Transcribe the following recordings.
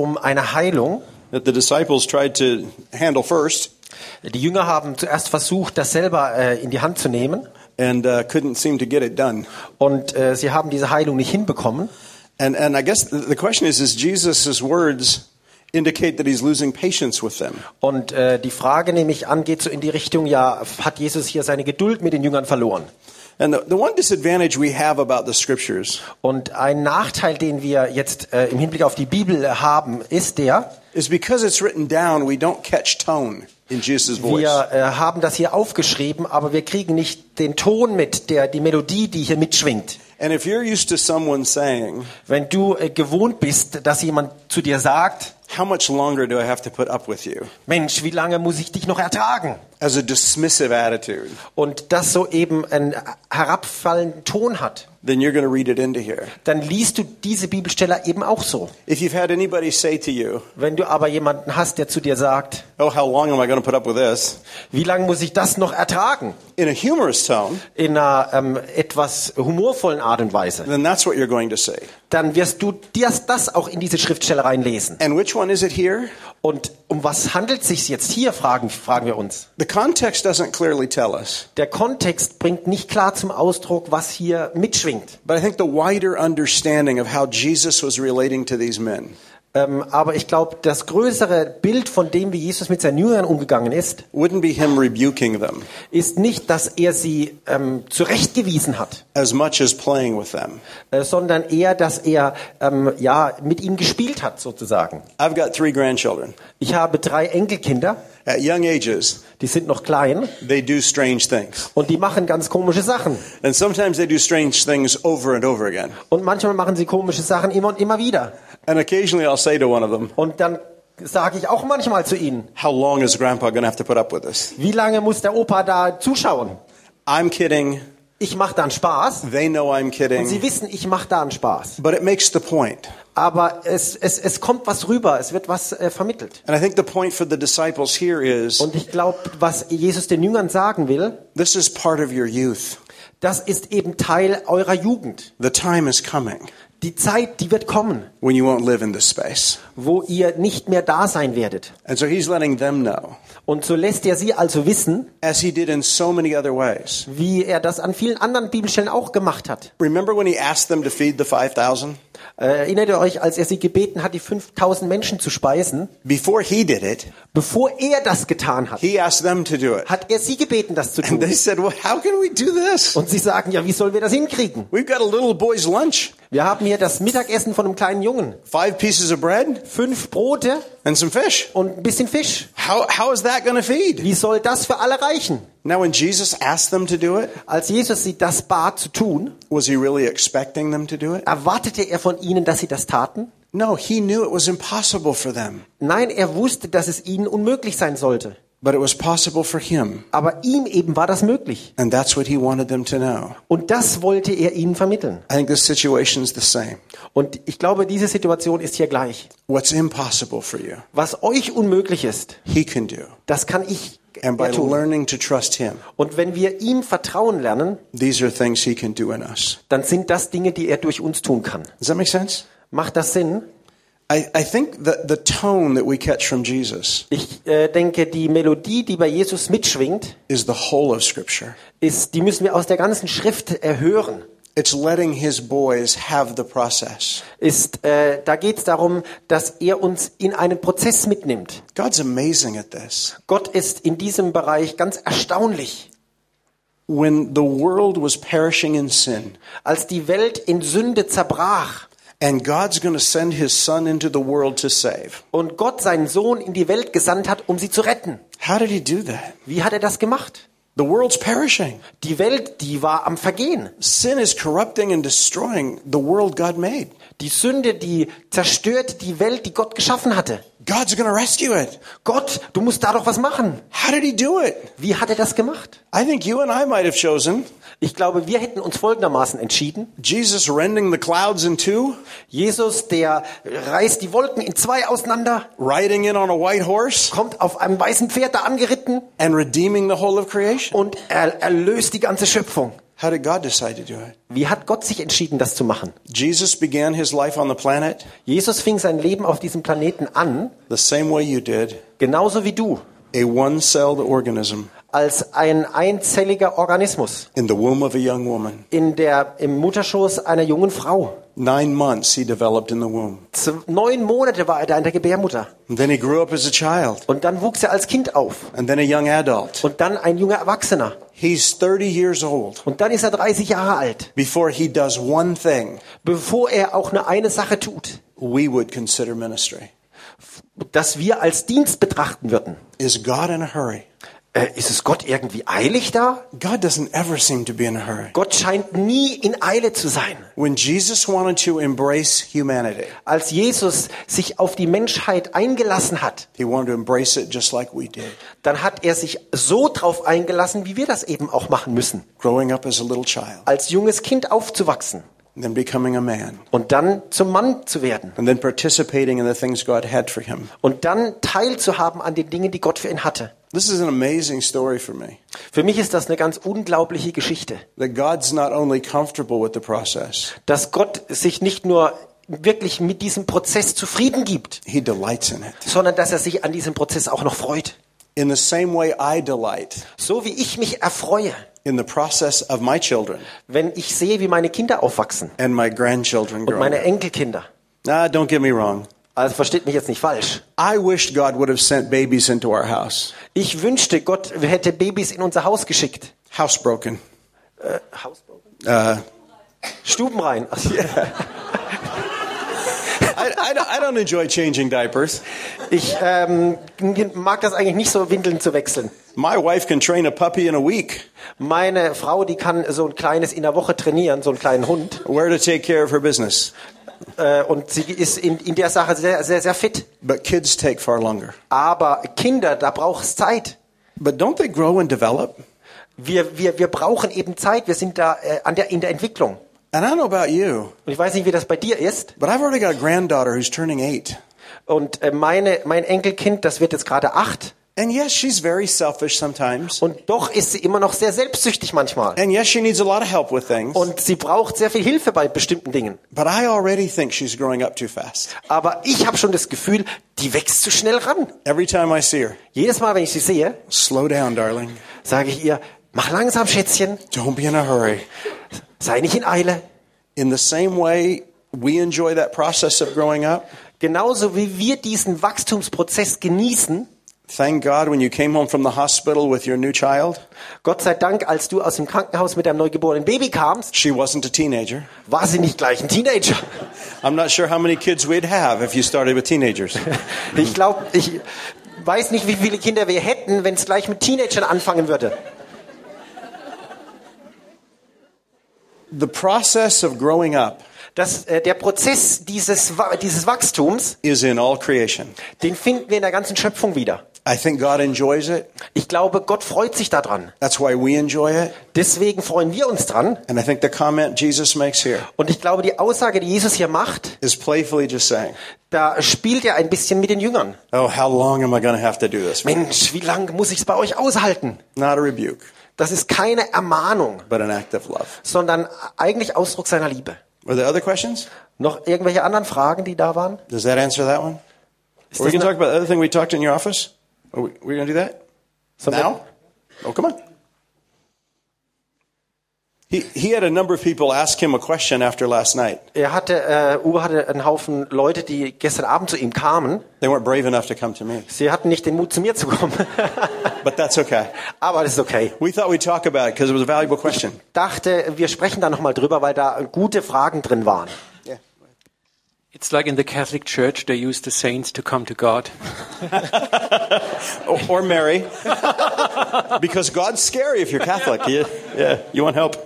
um eine Heilung. that the disciples tried to handle first Die Jünger haben zuerst versucht, das selber äh, in die Hand zu nehmen. and uh, couldn't seem to get it done. Und äh, sie haben diese Heilung nicht hinbekommen. And, and I guess the question is, is Jesus' words indicate that he's losing patience with them? Und äh, die Frage, nehme ich an, geht so in die Richtung, ja, hat Jesus hier seine Geduld mit den Jüngern verloren? And the, the one disadvantage we have about the scriptures Und ein Nachteil, den wir jetzt äh, im Hinblick auf die Bibel haben, ist der, is because it's written down, we don't catch tone in Jesus' voice. wir äh, haben das hier aufgeschrieben, aber wir kriegen nicht den Ton mit, der die Melodie, die hier mitschwingt. And if you're used to someone saying, Wenn du äh, gewohnt bist, dass jemand zu dir sagt, How much longer do I have to put up with you? Mensch, wie lange muss ich dich noch ertragen? As a dismissive attitude, Und das so eben einen herabfallenden Ton hat, then you're going to read it into here. dann liest du diese Bibelstelle eben auch so. If you've had anybody say to you, Wenn du aber jemanden hast, der zu dir sagt, Oh, how long am I going to put up with this? wie lange muss ich das noch ertragen? In a humorous tone, In einer ähm, etwas humorvollen Art und Weise. then that's what you're going to say. Dann wirst du dir das auch in diese Schriftstelle reinlesen. And which one is it here? Und um was handelt es sich jetzt hier, fragen, fragen wir uns. The context doesn't clearly tell us, Der Kontext bringt nicht klar zum Ausdruck, was hier mitschwingt. but I think the wider understanding of how Jesus was relating to these men Ähm, aber ich glaube, das größere Bild von dem, wie Jesus mit seinen Jüngern umgegangen ist, wouldn't be him rebuking them ist nicht, dass er sie ähm, zurechtgewiesen hat, as much as playing with them. äh, sondern eher, dass er ähm, ja mit ihm gespielt hat, sozusagen. I've got three grandchildren. Ich habe drei Enkelkinder, At young ages, die sind noch klein they do strange things. und die machen ganz komische Sachen. And sometimes they do strange things over and over again. Und manchmal machen sie komische Sachen immer und immer wieder. And occasionally I'll say to one of them, Und dann sage ich auch manchmal zu ihnen, How long is grandpa going to have to put up with this? wie lange muss der Opa da zuschauen? I'm kidding. Ich mache da einen Spaß. They know I'm Und sie kidding. wissen, ich mache da einen Spaß. But it makes the point. Aber es, es, es kommt was rüber, es wird was äh, vermittelt. And I think the point for the disciples here is Und ich glaube, was Jesus den Jüngern sagen will, this is part of your youth. das ist eben Teil eurer Jugend. The time is coming Die Zeit, die wird kommen, when you won't live in this space. Wo ihr nicht mehr da sein werdet. And so he's letting them know, Und so lässt er sie also wissen, as he did in so many other ways. wie er das an vielen anderen Bibelstellen auch gemacht hat. Remember when he asked them to feed the 5,000? Äh, erinnert ihr euch, als er sie gebeten hat, die 5000 Menschen zu speisen? Before he did it, Bevor er das getan hat, he asked them to do it. hat er sie gebeten, das zu And tun. they said, Well, how can we do this? Und sie sagen, ja, wie sollen wir das hinkriegen? We've got a little boy's lunch, Wir haben hier das Mittagessen von einem kleinen Jungen. five pieces of bread Fünf Brote and some fish. und ein bisschen Fisch. How, how is that to feed? Wie soll das für alle reichen? Now, when Jesus asked them to do it, Als Jesus sie das bat zu tun, was he really expecting them to do it? erwartete er von ihnen, dass sie das taten? No, he knew it was impossible for them, Nein, er wusste, dass es ihnen unmöglich sein sollte. but it was possible for him. Aber ihm eben war das möglich. And that's what he wanted them to know. Und das wollte er ihnen vermitteln. I think this situation is the same. Und ich glaube, diese Situation ist hier gleich. What's impossible for you, Was euch unmöglich ist, he can do. das kann ich And by tun. learning to trust him, Und wenn wir ihm vertrauen lernen, these are things he can do in us. dann sind das Dinge, die er durch uns tun kann. Does that make sense? Macht das Sinn? I, I think the, the tone that we catch from Jesus Ich äh, denke, die Melodie, die bei Jesus mitschwingt, is the whole of Scripture. ist, die müssen wir aus der ganzen Schrift äh, hören. It's letting his boys have the process. Ist, äh, da geht es darum, dass er uns in einen Prozess mitnimmt. God's amazing at this. Gott ist in diesem Bereich ganz erstaunlich. When the world was perishing in sin, Als die Welt in Sünde zerbrach and God's going to send his son into the world to save. und Gott seinen Sohn in die Welt gesandt hat, um sie zu retten. How did he do that? Wie hat er das gemacht? The world's perishing. Die Welt, die war am Vergehen. Sin is corrupting and destroying the world God made. Die Sünde, die zerstört die Welt, die Gott geschaffen hatte. God's to rescue it. Gott, du musst da doch was machen. How did he do it? Wie hat er das gemacht? I think you and I might have chosen Ich glaube, wir hätten uns folgendermaßen entschieden. Jesus rending the clouds in two, Jesus, der reißt die Wolken in zwei auseinander, riding in on a white horse, kommt auf einem weißen Pferd da angeritten and redeeming the whole of creation. und er erlöst die ganze Schöpfung. How did God decide to do it? Wie hat Gott sich entschieden, das zu machen? Jesus began his life on the planet Jesus fing sein Leben auf diesem Planeten an, the same way you did, genauso wie du, a one-celled organism als ein einzelliger Organismus in the womb of a young woman. in der, im Mutterschoß einer jungen Frau. Nine months he developed in the womb. Neun Monate war er da in der Gebärmutter. And then he grew up as a child Und dann wuchs er als Kind auf. and then a young adult. Und dann ein junger Erwachsener. He's 30 years old Und dann ist er 30 Jahre alt. before he does one thing Bevor er auch nur eine Sache tut, we would consider ministry. das wir als Dienst betrachten würden. Is God in a hurry? Äh, ist es Gott irgendwie eilig da? God doesn't ever seem to be in a hurry. Gott scheint nie in Eile zu sein. When Jesus wanted to embrace humanity, Als Jesus sich auf die Menschheit eingelassen hat, he wanted to embrace it just like we did. dann hat er sich so drauf eingelassen, wie wir das eben auch machen müssen. Growing up as a little child Als junges Kind aufzuwachsen then becoming a man und dann zum Mann zu werden and then participating in the things God had for him. und dann teilzuhaben an den Dingen, die Gott für ihn hatte. This is an amazing story for me. Für mich ist das eine ganz unglaubliche Geschichte, That God's not only comfortable with the process, dass Gott sich nicht nur wirklich mit diesem Prozess zufrieden gibt, he delights in it. sondern dass er sich an diesem Prozess auch noch freut. In the same way I delight So wie ich mich erfreue, in the process of my children wenn ich sehe, wie meine Kinder aufwachsen and my grandchildren und growing meine up. Enkelkinder. Nah, don't get me wrong. Also versteht mich jetzt nicht falsch. I wished God would have sent babies into our house. Ich wünschte, Gott hätte Babys in unser Haus geschickt. Housebroken. Äh, Haus- Uh, Stuben rein. Also, I, I, don't- I don't enjoy changing diapers. Ich ähm, mag das eigentlich nicht so, Windeln zu wechseln. My wife can train a puppy in a week Meine Frau, die kann so ein kleines in der Woche trainieren, so einen kleinen Hund. where to take care of her business. Äh, und sie ist in, in der Sache sehr, sehr, sehr fit. But kids take far longer. Aber Kinder, da braucht es Zeit. But don't they grow and develop? Wir, wir, wir brauchen eben Zeit. Wir sind da äh, an der, in der Entwicklung. And I don't know about you, Und ich weiß nicht, wie das bei dir ist. but I've already got a granddaughter who's turning eight. Und äh, meine, mein Enkelkind, das wird jetzt gerade acht. And yes, she's very selfish sometimes. Und doch ist sie immer noch sehr selbstsüchtig manchmal. And yes, she needs a lot of help with things. Und sie braucht sehr viel Hilfe bei bestimmten Dingen. But I already think she's growing up too fast. Aber ich habe schon das Gefühl, die wächst zu schnell ran. Every time I see her, Jedes Mal, wenn ich sie sehe, slow down, darling. sage ich ihr, mach langsam, Schätzchen, Don't be in a hurry. sei nicht in Eile. In the same way we enjoy that process of growing up, Genauso wie wir diesen Wachstumsprozess genießen, thank God when you came home from the hospital with your new child, Gott sei Dank, als du aus dem Krankenhaus mit deinem neugeborenen Baby kamst, she wasn't a teenager. war sie nicht gleich ein Teenager. I'm not sure how many kids we'd have if you started with teenagers. Ich glaube, ich weiß nicht, wie viele Kinder wir hätten, wenn es gleich mit Teenagern anfangen würde. The process of growing up Das, äh, der Prozess dieses, dieses Wachstums, is in all creation. den finden wir in der ganzen Schöpfung wieder. I think God enjoys it. Ich glaube, Gott freut sich daran. That's why we enjoy it. Deswegen freuen wir uns dran. And I think the comment Jesus makes here Und ich glaube, die Aussage, die Jesus hier macht, is playfully just saying, da spielt er ein bisschen mit den Jüngern. Oh, how long am I going to have to do this? Mensch, wie lange muss ich es bei euch aushalten? Not a rebuke, Das ist keine Ermahnung, but an act of love. sondern eigentlich Ausdruck seiner Liebe. Were there other questions? Noch irgendwelche anderen Fragen, die da waren? Does that answer that one? Or we can talk about the other thing we talked in your office. Are we, we going to do that wir- now? Oh, come on. He, he had a number of people ask him a question after last night. Er hatte, äh, Uwe hatte einen Haufen Leute, die gestern Abend zu ihm kamen. They weren't brave enough to come to me, Sie hatten nicht den Mut, zu mir zu kommen. but that's okay. Aber das ist okay. We thought we'd talk about it because it was a valuable question. Dachte, wir sprechen da nochmal drüber, weil da gute Fragen drin waren. Yeah. It's like in the Catholic Church, they use the saints to come to God. Or, or Mary, because God's scary if you're Catholic. You, yeah, you want help.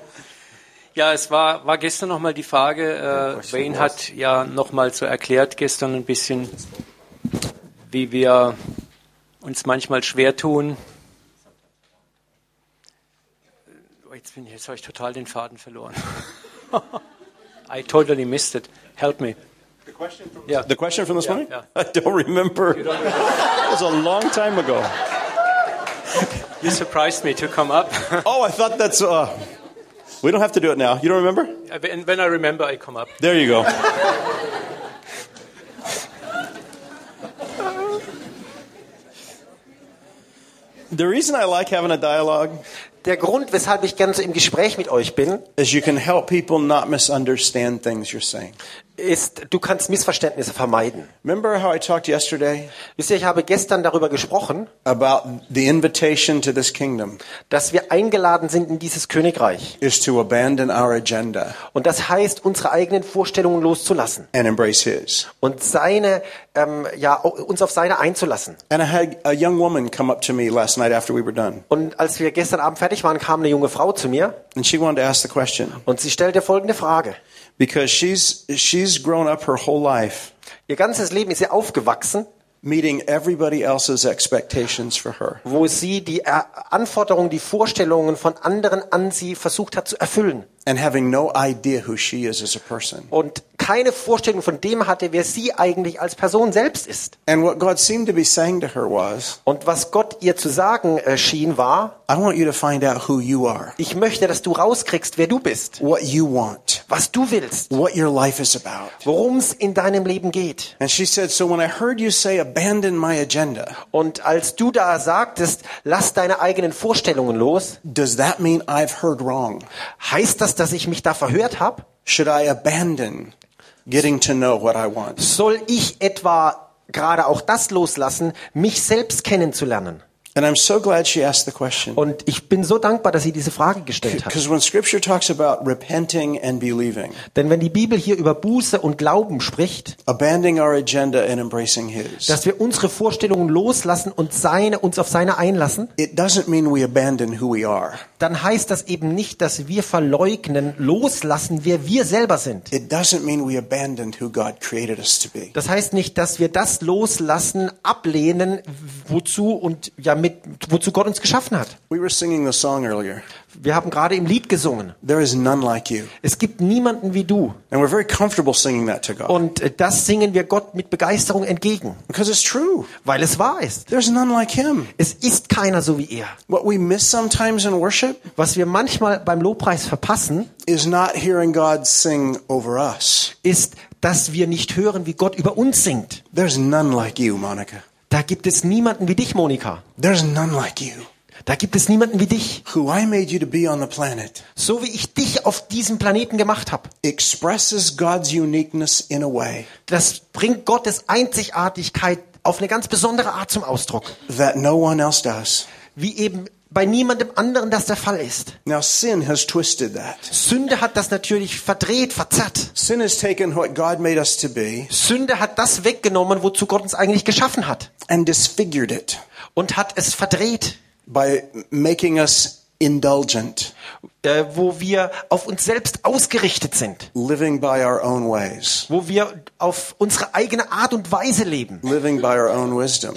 Ja, es war, war gestern nochmal die Frage, äh, Wayne hat ja nochmal so erklärt gestern ein bisschen, wie wir uns manchmal schwer tun. Oh, Jetzt, bin ich, jetzt habe ich total den Faden verloren. I totally missed it. Help me. The question from, Yeah. the question from this morning? yeah. I don't remember. it was a long time ago. You surprised me to come up. Oh, I thought that's. Uh, We don't have to do it now. You don't remember? Uh, and when I remember, I come up. There you go. the reason I like having a dialogue Der Grund, weshalb ich gerne so im Gespräch mit euch bin, is you can help people not misunderstand things you're saying. Ist, du kannst Missverständnisse vermeiden. Remember how I talked yesterday Wisst ihr, ich habe gestern darüber gesprochen, about the invitation to this kingdom dass wir eingeladen sind in dieses Königreich. is to abandon our agenda Und das heißt, unsere eigenen Vorstellungen loszulassen and embrace His. und seine, ähm, ja, uns auf seine einzulassen. And I had a young woman come up to me last night after we were done, Und als wir gestern Abend fertig waren, kam eine junge Frau zu mir and she wanted to ask the question und sie stellte folgende Frage. Because she's she's grown up her whole life Ihr ganzes Leben ist sie aufgewachsen, meeting everybody else's expectations for her. wo sie die Er- Anforderungen, die Vorstellungen von anderen an sie versucht hat zu erfüllen. and having no idea who she is as a person. Und keine Vorstellung von dem hatte, wer sie eigentlich als Person selbst ist. And what God seemed to be saying to her was, Und was Gott ihr zu sagen äh, schien, war, I want you to find out who you are, ich möchte, dass du rauskriegst, wer du bist, what you want, was du willst, what your life is about. worum es in deinem Leben geht. And she said, So when I heard you say, abandon my agenda, Und als du da sagtest, lass deine eigenen Vorstellungen los, does that mean I've heard wrong? heißt das, dass ich mich da verhört habe? Should I abandon getting to know what I want? Soll ich etwa gerade auch das loslassen, mich selbst kennenzulernen? And I'm so glad she asked the question. Und ich bin so dankbar, dass sie diese Frage gestellt hat. Because when scripture talks about repenting and believing, Denn wenn die Bibel hier über Buße und Glauben spricht, abandoning our agenda and embracing His, dass wir unsere Vorstellungen loslassen und seine, uns auf seine einlassen, it doesn't mean we abandon who we are. Dann heißt das eben nicht, dass wir verleugnen, loslassen, wer wir selber sind. It doesn't mean we abandoned who God created us to be. Das heißt nicht, dass wir das loslassen, ablehnen, wozu und ja mit wozu Gott uns geschaffen hat. We were singing the song earlier. Wir haben gerade im Lied gesungen. There is none like you. Es gibt niemanden wie du. And we're very comfortable singing that to God. Und äh, das singen wir Gott mit Begeisterung entgegen, Because it's true. weil es wahr ist. There's none like him. Es ist keiner so wie er. What we miss sometimes in worship Was wir manchmal beim Lobpreis verpassen, is not hearing God sing over us. ist, dass wir nicht hören, wie Gott über uns singt. There's none like you, Monica. Da gibt es niemanden wie dich, Monika. There's none like you. Da gibt es niemanden wie dich. Who I made you to be on the planet So wie ich dich auf diesem Planeten gemacht habe. expresses God's uniqueness in a way Das bringt Gottes Einzigartigkeit auf eine ganz besondere Art zum Ausdruck. that no one else does. Wie eben bei niemandem anderen das der Fall ist. Now, sin has twisted that. Sünde hat das natürlich verdreht, verzerrt. Sin has taken what God made us to be Sünde hat das weggenommen, wozu Gott uns eigentlich geschaffen hat. and disfigured it Und hat es verdreht, by making us indulgent, äh, wo wir auf uns selbst ausgerichtet sind. living by our own ways, Wo wir auf unsere eigene Art und Weise leben. living by our own wisdom,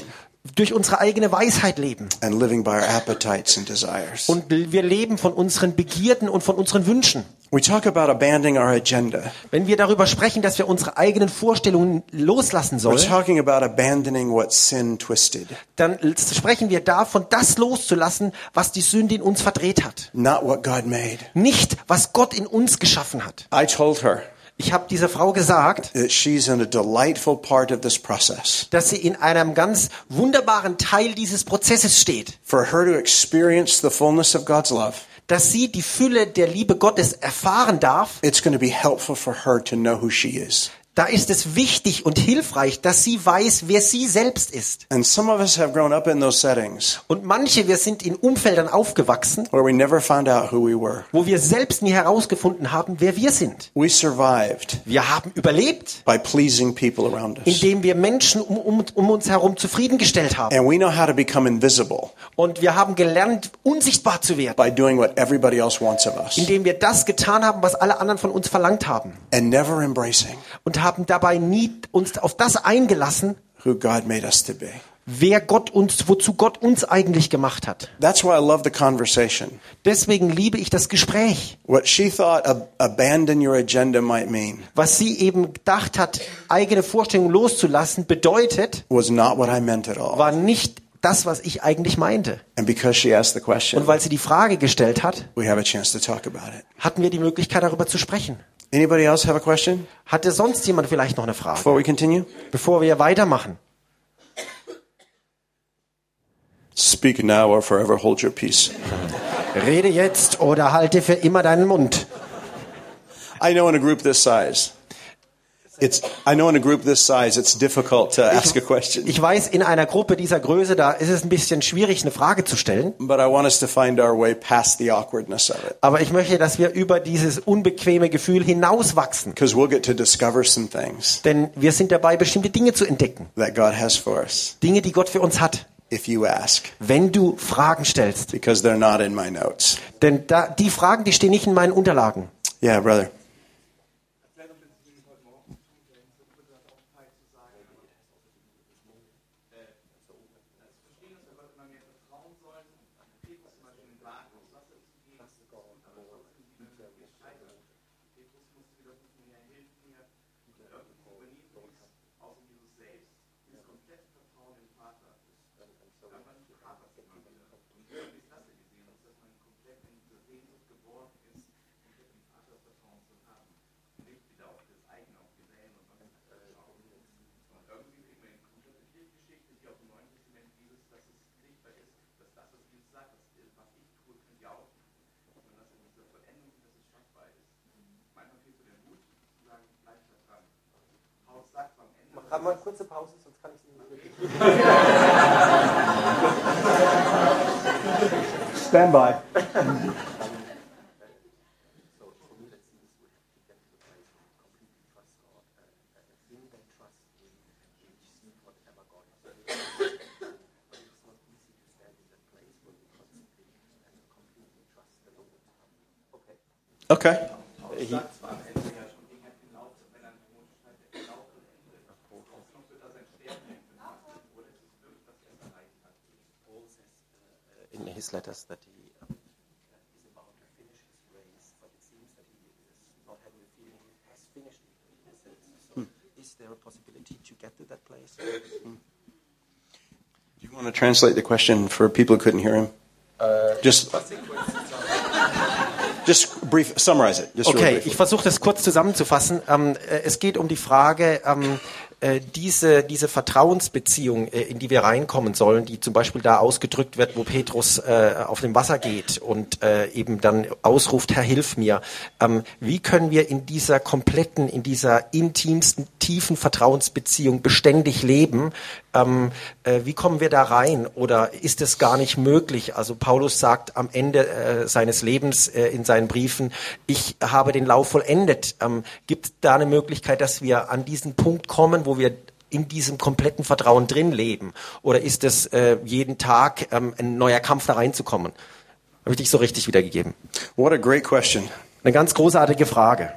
Durch unsere eigene Weisheit leben. and living by our appetites and desires. Und wir leben von unseren Begierden und von unseren Wünschen. We talk about abandoning our agenda. Wenn wir darüber sprechen, dass wir unsere eigenen Vorstellungen loslassen We're sollen, talking about abandoning what sin twisted, dann sprechen wir davon, das loszulassen, was die Sünde in uns verdreht hat. not what God made. Nicht, was Gott in uns geschaffen hat. I told her Ich habe dieser Frau gesagt, that she's in a delightful part of this process. dass sie in einem ganz wunderbaren Teil dieses Prozesses steht. For her to experience the fullness of God's love, Dass sie die Fülle der Liebe Gottes erfahren darf, it's going to be helpful for her to know who she is. Da ist es wichtig und hilfreich, dass sie weiß, wer sie selbst ist. And some of us have grown up in those settings Und manche, wir sind in Umfeldern aufgewachsen, where we never found out who we were. wo wir selbst nie herausgefunden haben, wer wir sind. We survived Wir haben überlebt, by pleasing people around us. indem wir Menschen um, um, um uns herum zufriedengestellt haben. And we know how to become invisible Und wir haben gelernt, unsichtbar zu werden, by doing what everybody else wants of us indem wir das getan haben, was alle anderen von uns verlangt haben. and never embracing Und haben dabei nie uns auf das eingelassen, who God made us to be. wer Gott uns, wozu Gott uns eigentlich gemacht hat. That's why I love the conversation. Deswegen liebe ich das Gespräch. What she thought ab- abandon your agenda might mean Was sie eben gedacht hat, eigene Vorstellungen loszulassen, bedeutet, was not what I meant at all. war nicht das, was ich eigentlich meinte. And because she asked the question, Und weil sie die Frage gestellt hat, we have a chance to talk about it. hatten wir die Möglichkeit, darüber zu sprechen. Anybody else have a question Hatte sonst jemand vielleicht noch eine Frage, before we continue? bevor wir weitermachen? Speak now or forever hold your peace. Rede jetzt oder halte für immer deinen Mund. I know in a group this size, it's, I know in a group this size, it's difficult to ask a question. Ich weiß, in einer Gruppe dieser Größe, da ist es ein bisschen schwierig, eine Frage zu stellen. But I want us to find our way past the awkwardness of it. Aber ich möchte, dass wir über dieses unbequeme Gefühl hinauswachsen. Because we'll get to discover some things Denn wir sind dabei, bestimmte Dinge zu entdecken. that God has for us Dinge, die Gott für uns hat. if you ask. Wenn du Fragen stellst. Because they're not in my notes. Denn da, die Fragen, die stehen nicht in meinen Unterlagen. Yeah, brother. Haben wir eine kurze Pause, sonst kann ich Sie nicht Stand by. Okay. in his letters that he um, is about to finish his race, but it seems that he is not having the feeling he has finished it. in a sense. So, is there a possibility to get to that place? Do you want to translate the question for people who couldn't hear him? just, just brief, summarize it. Just Okay, ich versuche das kurz zusammenzufassen. Ähm, äh, es geht um die Frage, ähm, äh, diese, diese Vertrauensbeziehung, äh, in die wir reinkommen sollen, die zum Beispiel da ausgedrückt wird, wo Petrus äh, auf dem Wasser geht und äh, eben dann ausruft, Herr, hilf mir. Ähm, wie können wir in dieser kompletten, in dieser intimsten, tiefen Vertrauensbeziehung beständig leben? Ähm, äh, wie kommen wir da rein? Oder ist es gar nicht möglich? Also Paulus sagt am Ende äh, seines Lebens äh, in seinen Briefen, ich habe den Lauf vollendet. Ähm, gibt es da eine Möglichkeit, dass wir an diesen Punkt kommen, wo wir in diesem kompletten Vertrauen drin leben? Oder ist es äh, jeden Tag ähm, ein neuer Kampf da reinzukommen? Habe ich dich so richtig wiedergegeben? What a great question. Eine ganz großartige Frage.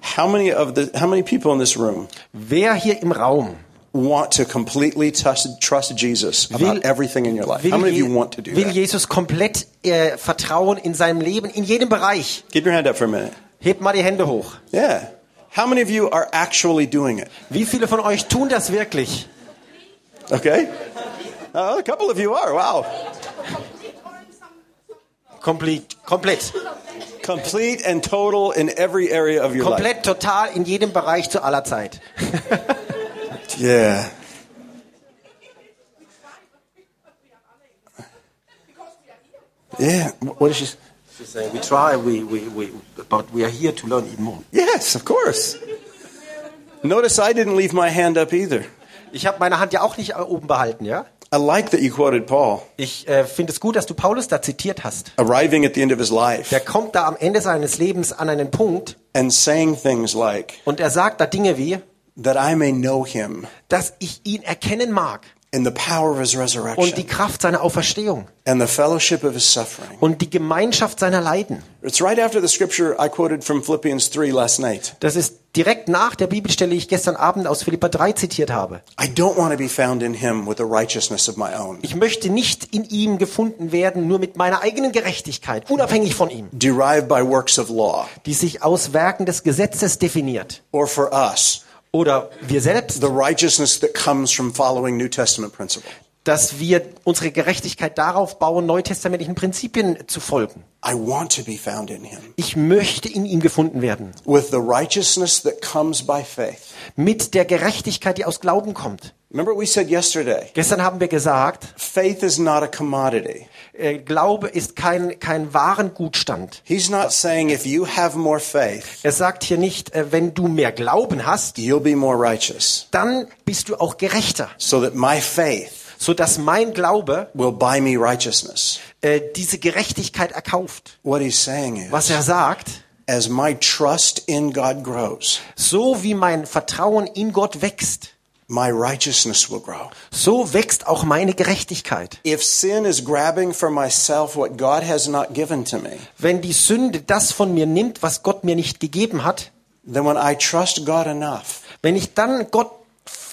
How many of the how many people in this room Wer hier im Raum want to completely trust, trust Jesus about will, everything in your life? How many of you want to do will that? Jesus komplett äh, vertrauen in seinem Leben, in jedem Bereich? Keep your hand up for a minute. Hebt mal die Hände hoch. Yeah. How many of you are actually doing it? Wie viele von euch tun das wirklich? Okay. Uh, a couple of you are. Wow. Komplett, komplett, Complete and total in every area of your life. komplett, total in jedem Bereich zu aller Zeit. Yeah. Yeah. What is she? She's saying, we try, we, we, we, but we are here to learn even more. Yes, of course. Notice I didn't leave my hand up either. Ich habe meine Hand ja auch nicht oben behalten, ja? I like that you quoted Paul, Ich äh, finde es gut, dass du Paulus da zitiert hast. arriving at the end of his life Der kommt da am Ende seines Lebens an einen Punkt and saying things like, und er sagt da Dinge wie, that I may know him dass ich ihn erkennen mag in the power of his und die resurrection Kraft seiner Auferstehung and the fellowship of his suffering. und die Gemeinschaft seiner Leiden. It's right after the scripture I quoted from Philippians 3 last night. Das ist direkt nach der Bibelstelle, die ich gestern Abend aus Philippa 3 zitiert habe. I don't want to be found in him with the righteousness of my own, Ich möchte nicht in ihm gefunden werden, nur mit meiner eigenen Gerechtigkeit, unabhängig von ihm, die sich aus Werken des Gesetzes definiert. or for us, Oder wir selbst, the righteousness that comes from following New Testament principle. dass wir unsere Gerechtigkeit darauf bauen, neutestamentlichen Prinzipien zu folgen. I want to be found in him Ich möchte in ihm gefunden werden. with the righteousness that comes by faith. Mit der Gerechtigkeit, die aus Glauben kommt. Remember what we said yesterday? Gestern haben wir gesagt, Faith is not a commodity. Äh, Glaube ist kein, kein Warengutstand. He's not saying if you have more faith, Er sagt hier nicht, äh, wenn du mehr Glauben hast, you'll be more righteous. dann bist du auch gerechter, So that my faith so dass mein Glaube will buy me righteousness. äh, diese Gerechtigkeit erkauft. What he's saying is, Was er sagt, as my trust in God grows, so wie mein Vertrauen in Gott wächst, my righteousness will grow. so wächst auch meine Gerechtigkeit. If sin is grabbing for myself what God has not given to me, Wenn die Sünde das von mir nimmt, was Gott mir nicht gegeben hat, then when I trust God enough wenn ich dann Gott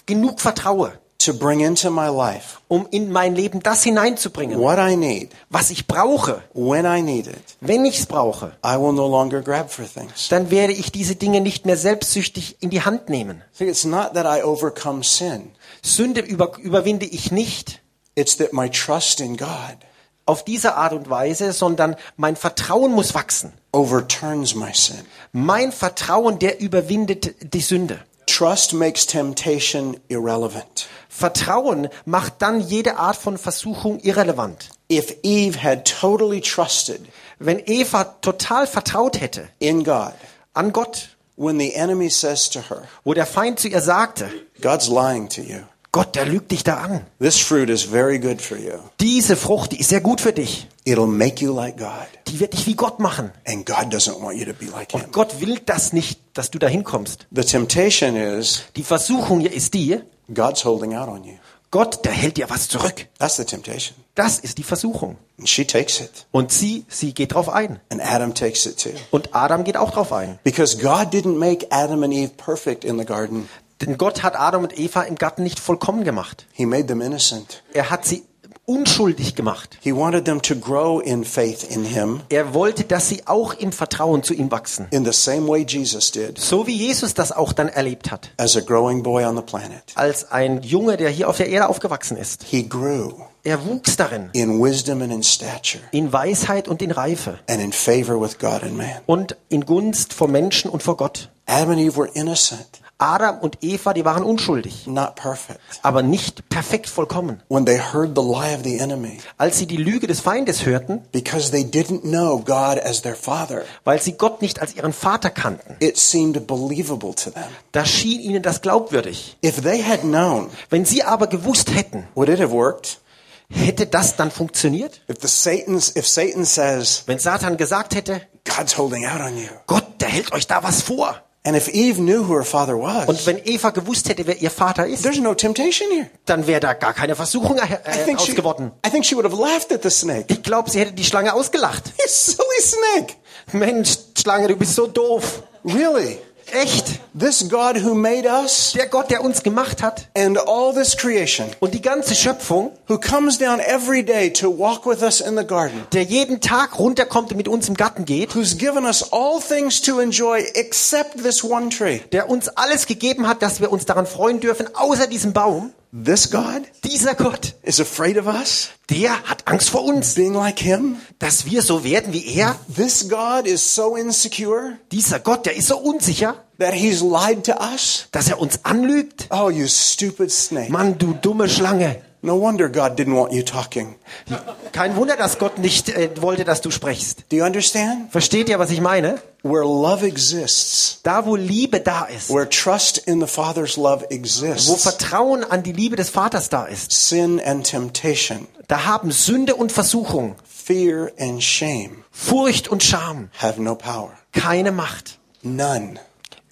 genug vertraue, to bring into my life um in mein Leben das hineinzubringen, what I need, was ich brauche, when I need it, wenn ich es brauche, I will no longer grab for things. dann werde ich diese Dinge nicht mehr selbstsüchtig in die Hand nehmen. See, it's not that I overcome sin. Sünde über, überwinde ich nicht It's that my trust in God auf diese Art und Weise, sondern mein Vertrauen muss wachsen. overturns my sin. Mein Vertrauen, der überwindet die Sünde. Trust makes temptation irrelevant. Vertrauen macht dann jede Art von Versuchung irrelevant. If Eve had totally trusted Wenn Eva total vertraut hätte in God, an Gott, when the enemy says to her, wo der Feind zu ihr sagte, God's lying to you. Gott, der lügt dich da an. This fruit is very good for you. Diese Frucht, die ist sehr gut für dich. It'll make you like God. Die wird dich wie Gott machen. And God doesn't want you to be like him. Und Gott will das nicht, dass du dahin kommst. The temptation is Die Versuchung hier ist die, God's holding out on you. Gott, der hält dir was zurück. That's the temptation. Das ist die Versuchung. And she takes it. Und sie, sie geht drauf ein. And Adam takes it too. Und Adam geht auch drauf ein. Because God didn't make Adam and Eve perfect in the garden. Denn Gott hat Adam und Eva im Garten nicht vollkommen gemacht. He made them innocent. Er hat sie unschuldig gemacht. He wanted them to grow in faith in him Er wollte, dass sie auch im Vertrauen zu ihm wachsen. in the same way Jesus did So wie Jesus das auch dann erlebt hat. as a growing boy on the planet. Als ein Junge, der hier auf der Erde aufgewachsen ist. He grew Er wuchs darin. in wisdom and in stature In Weisheit und in Reife. and in favor with God and man. Und in Gunst vor Menschen und vor Gott. Adam and Eve were innocent, Adam und Eva, die waren unschuldig. not perfect. Aber nicht perfekt vollkommen. When they heard the lie of the enemy, Als sie die Lüge des Feindes hörten, because they didn't know God as their father, weil sie Gott nicht als ihren Vater kannten, it seemed believable to them. da schien ihnen das glaubwürdig. If they had known, Wenn sie aber gewusst hätten, would it have worked? hätte das dann funktioniert? Satan's Satan says, Wenn Satan gesagt hätte, God's holding out on you. Gott, der hält euch da was vor. And if Eve knew who her father Und was, wenn Eva gewusst hätte, wer ihr Vater ist, there's no temptation here. dann wäre da gar keine Versuchung äh, she, ausgeworden. I think she would have laughed at the snake. Ich glaube, sie hätte die Schlange ausgelacht. You silly snake. Mensch, Schlange, du bist so doof. Really? Echt? This God who made us Der Gott, der uns gemacht hat and all this creation, und die ganze Schöpfung, who comes down every day to walk with us in the garden, der jeden Tag runterkommt und mit uns im Garten geht, who's given us all things to enjoy except this one tree. der uns alles gegeben hat, dass wir uns daran freuen dürfen, außer diesem Baum. This God Dieser Gott, is afraid of us der hat Angst vor uns, being like him. dass wir so werden wie er. This God is so insecure Dieser Gott, der ist so unsicher, that he's lied to us. dass er uns anlügt. Oh, you stupid snake. Mann, du dumme Schlange. No wonder God didn't want you talking. Kein Wunder, dass Gott nicht äh, wollte, dass du sprichst. Do you understand? Versteht ihr, was ich meine? Where love exists, Da, wo Liebe da ist, where trust in the Father's love wo exists, Vertrauen an die Liebe des Vaters da ist, sin and temptation, da haben Sünde und Versuchung, fear and shame Furcht und Scham have no power. keine Macht. None.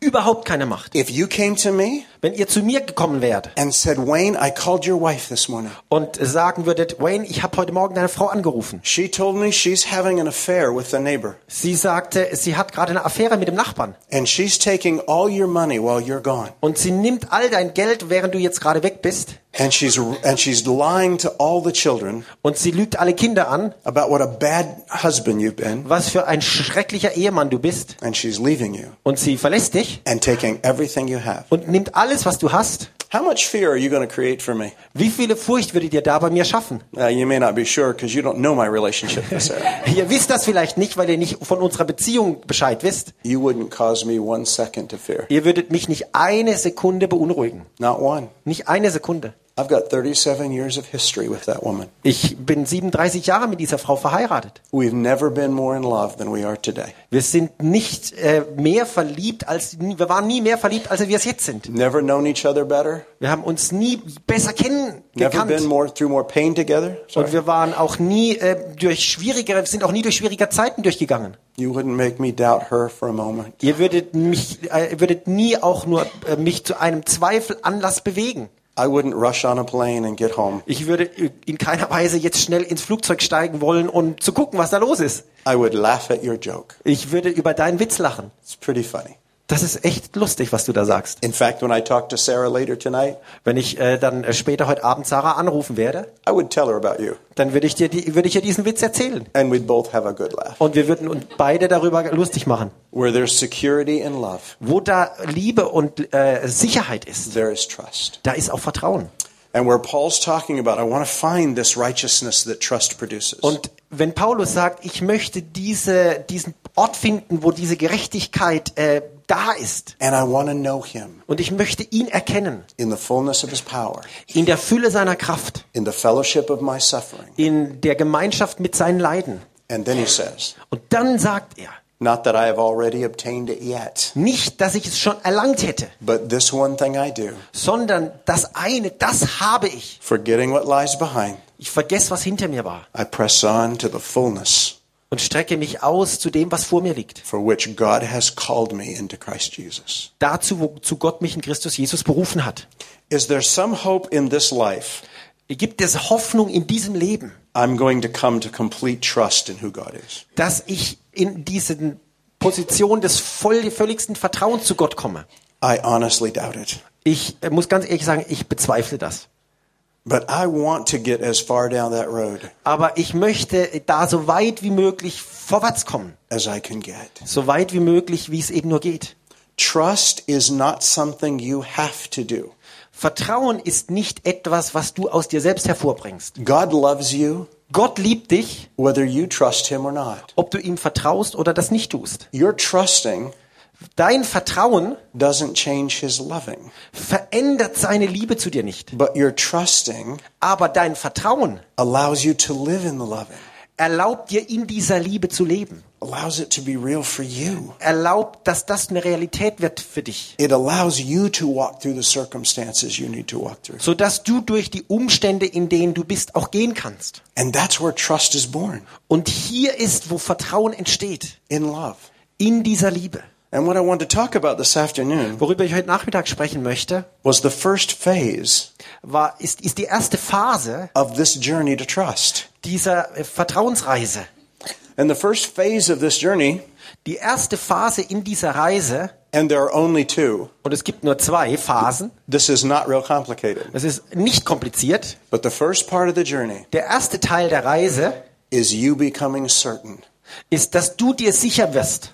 Überhaupt keine Macht. If you came to me Wenn ihr zu mir gekommen wärt and said, Wayne, I called your wife this morning. und sagen würdet, Wayne, ich habe heute Morgen deine Frau angerufen. She told me she's having an affair with the neighbor Sie sagte, sie hat gerade eine Affäre mit dem Nachbarn and she's taking all your money while you're gone. und sie nimmt all dein Geld, während du jetzt gerade weg bist And she's and she's lying to all the children und sie lügt alle Kinder an, about what a bad husband you've been was für ein schrecklicher Ehemann du bist and she's leaving you und sie verlässt dich and taking everything you have. und nimmt alles, was du hast. How much fear are you going to create for me? Wie viele Furcht würdet ihr da bei mir schaffen? Uh, you may not be sure because you don't know my relationship with Sarah. Ihr wisst das vielleicht nicht, weil ihr nicht von unserer Beziehung Bescheid wisst. You wouldn't cause me one second to fear. Ihr würdet mich nicht eine Sekunde beunruhigen. Not one. Nicht eine Sekunde. I've got 37 years of history with that woman. Ich bin 37 Jahre mit dieser Frau verheiratet. We've never been more in love than we are today. Wir sind nicht äh, mehr verliebt als wir waren nie mehr verliebt, als wir es jetzt sind. Never known each other better. Wir haben uns nie besser Never been kennengelernt. more through more pain together. Sorry. Und wir waren auch nie äh, durch schwierigere, sind auch nie durch schwierige Zeiten durchgegangen. You wouldn't make me doubt her for a moment. Ihr würdet mich, äh, würdet nie auch nur äh, mich zu einem Zweifel Anlass bewegen. I wouldn't rush on a plane and get home. Ich würde in keiner Weise jetzt schnell ins Flugzeug steigen wollen, um zu gucken, was da los ist. I would laugh at your joke. Ich würde über deinen Witz lachen. It's pretty funny. Das ist echt lustig, was du da sagst. In fact, when I talk to Sarah later tonight, Wenn ich äh, dann äh, später heute Abend Sarah anrufen werde, I would tell her about you, dann würde ich dir die, würde ich ihr diesen Witz erzählen. and we'd both have a good laugh. Und wir würden uns beide darüber lustig machen. Where there's security and love, Wo da Liebe und äh, Sicherheit ist, there is trust. da ist auch Vertrauen. And where Paul's talking about, I want to find this righteousness that trust produces. Und wenn Paulus sagt, ich möchte diese, diesen Ort finden, wo diese Gerechtigkeit äh, da ist, and I want to know him. Und ich möchte ihn erkennen, in the fullness of his power, in der Fülle seiner Kraft, in the fellowship of my suffering. in der Gemeinschaft mit seinen Leiden. And then he says, Und dann sagt er, Not that I have already obtained it yet, nicht, dass ich es schon erlangt hätte, but this one thing I do, sondern das eine, das habe ich. forgetting what lies behind, Ich vergesse, was hinter mir war. I press on to the fullness und strecke mich aus zu dem, was vor mir liegt. for which God has called me into Christ Jesus. Dazu, wozu Gott mich in Christus Jesus berufen hat. Is there some hope in this life? Gibt es Hoffnung in diesem Leben, I'm going to come to complete trust in who God is. dass ich in diese Position des voll, völligsten Vertrauens zu Gott komme? I honestly doubt it. Ich äh, muss ganz ehrlich sagen, ich bezweifle das. But I want to get as far down that road Aber ich möchte da so weit wie möglich vorwärts kommen. as I can get. So weit wie möglich, wie es eben nur geht. Trust is not something you have to do. Vertrauen ist nicht etwas, was du aus dir selbst hervorbringst. God loves you Gott liebt dich, whether you trust him or not. ob du ihm vertraust oder das nicht tust. Your trusting Dein Vertrauen doesn't change his loving, verändert seine Liebe zu dir nicht. but your trusting Aber dein Vertrauen allows you to live in the loving, erlaubt dir in dieser Liebe zu leben. Erlaubt, dass das eine Realität wird für dich. It allows you to walk through the circumstances you need to walk through. Sodass du durch die Umstände, in denen du bist, auch gehen kannst. And that's where trust is born Und hier ist, wo Vertrauen entsteht. in love. In dieser Liebe. And what I want to talk about this afternoon Worüber ich heute Nachmittag sprechen möchte, was the first phase war, ist, ist die erste Phase of this journey to trust. dieser äh, Vertrauensreise. And the first phase of this journey, Die erste Phase in dieser Reise, and there are only two, und es gibt nur zwei Phasen, this is not real complicated. das ist nicht kompliziert. But the first part of the journey Der erste Teil der Reise is you becoming certain ist, dass du dir sicher wirst,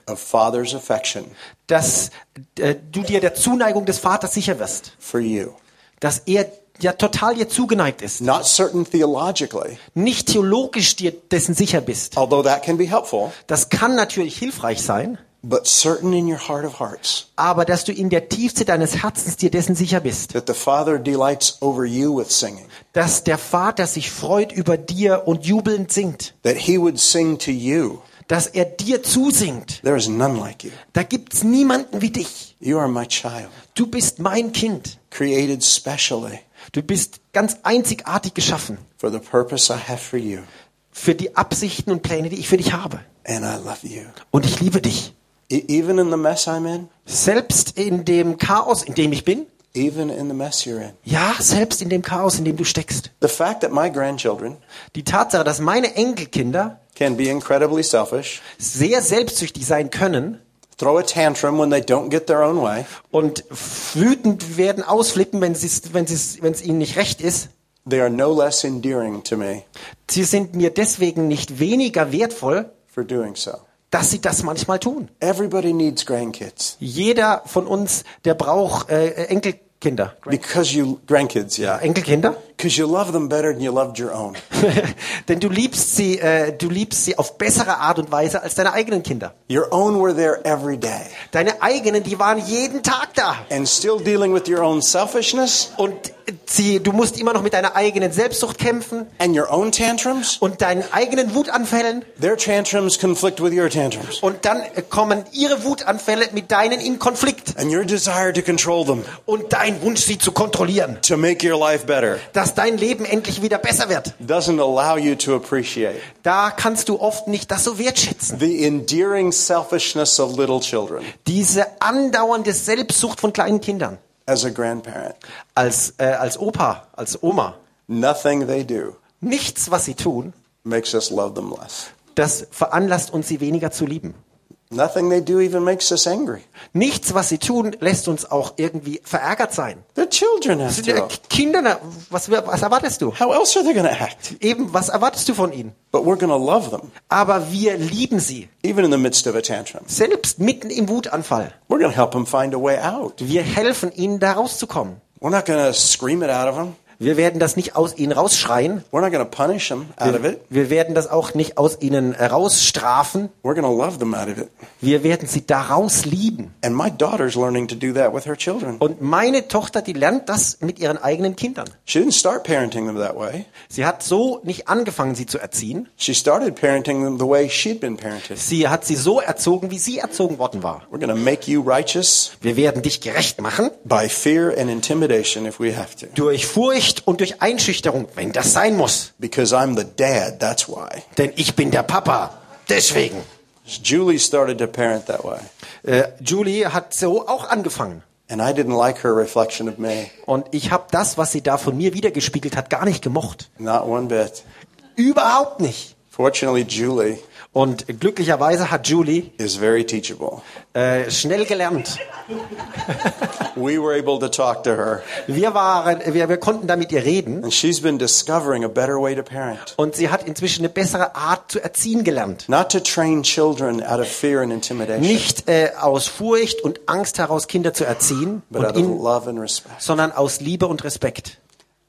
dass äh, du dir der Zuneigung des Vaters sicher wirst, dass er ja total dir zugeneigt ist, Not certain theologically, nicht theologisch dir dessen sicher bist. although that can be helpful, Das kann natürlich hilfreich sein, but certain in your heart of hearts aber dass du in der Tiefste deines Herzens dir dessen sicher bist, that the Father delights over you with singing, dass der Vater sich freut über dir und jubelnd singt, that He would sing to you. dass er dir zusingt. There is none like you. Da gibt's niemanden wie dich. You are my child, Du bist mein Kind. created specially Du bist ganz einzigartig geschaffen for the purpose I have for you, für die Absichten und Pläne, die ich für dich habe. and I love you. Und ich liebe dich. E- even in the mess I'm in, Selbst in dem Chaos, in dem ich bin, even in the mess you're in. ja, selbst in dem Chaos, in dem du steckst. The fact that my grandchildren Die Tatsache, dass meine Enkelkinder can be incredibly selfish, sehr selbstsüchtig sein können throw a tantrum when they don't get their own way, und wütend werden, ausflippen, wenn es wenn sie's- wenn es ihnen nicht recht ist, they are no less endearing to me sie sind mir deswegen nicht weniger wertvoll, for doing so. Dass sie das manchmal tun. Everybody needs grandkids. Jeder von uns, der braucht äh, Kinder. Because you, grandkids, yeah. Enkelkinder? Because you love them better than you loved your own. Denn du liebst sie, äh, du liebst sie auf bessere Art und Weise als deine eigenen Kinder. Your own were there every day. Deine eigenen, die waren jeden Tag da. And still dealing with your own selfishness Und sie, du musst immer noch mit deiner eigenen Selbstsucht kämpfen and your own tantrums. und deinen eigenen Wutanfällen. Their tantrums conflict with your tantrums. Und dann kommen ihre Wutanfälle mit deinen in Konflikt. And your desire to control them, Und dein Wunsch, sie zu kontrollieren. to make your life better, Dass dein Leben endlich wieder besser wird. doesn't allow you to appreciate Da kannst du oft nicht das so wertschätzen. the endearing selfishness of little children Diese andauernde Selbstsucht von kleinen Kindern. As a grandparent. Als, äh, als Opa, als Oma. Nothing they do Nichts, was sie tun, makes us love them less. das veranlasst uns, sie weniger zu lieben. Nothing they do even makes us angry. Nichts, was sie tun, lässt uns auch irgendwie verärgert sein. They're children sind after ja all. Kinder, was, was erwartest du? How else are they to act? Eben, was erwartest du von ihnen? But we're to love them, Aber wir lieben sie, even in the midst of a tantrum. selbst mitten im Wutanfall. We're to help them find a way out. Wir helfen ihnen, da rauszukommen. We're not to scream it out of them. Wir werden das nicht aus ihnen rausschreien. We're not going to punish them out of Wir, it. wir werden das auch nicht aus ihnen äh, rausstrafen. We're going to love them out of it. Wir werden sie daraus lieben. And my daughter's learning to do that with her children. Und meine Tochter, die lernt das mit ihren eigenen Kindern. She didn't start parenting them that way. Sie hat so nicht angefangen, sie zu erziehen. She started parenting them the way she'd been parented. Sie hat sie so erzogen, wie sie erzogen worden war. We're going to make you righteous Wir werden dich gerecht machen by fear and intimidation if we have to. durch Furcht und durch Einschüchterung, wenn das sein muss. Because I'm the dad, that's why. Denn ich bin der Papa. Deswegen. Julie started to parent that way. Äh, Julie hat so auch angefangen. And I didn't like her reflection of me. Und ich habe das, was sie da von mir wiedergespiegelt hat, gar nicht gemocht. Not one bit. Überhaupt nicht. Fortunately, Julie Und glücklicherweise hat Julie is very teachable. äh, schnell gelernt. We were able to talk to her, Wir waren, wir, wir konnten da mit ihr reden. and she's been discovering a better way to parent. Und sie hat inzwischen eine bessere Art zu erziehen gelernt. Not to train children out of fear and intimidation, Nicht äh, aus Furcht und Angst heraus Kinder zu erziehen, but und out of ihnen, love and respect. sondern aus Liebe und Respekt.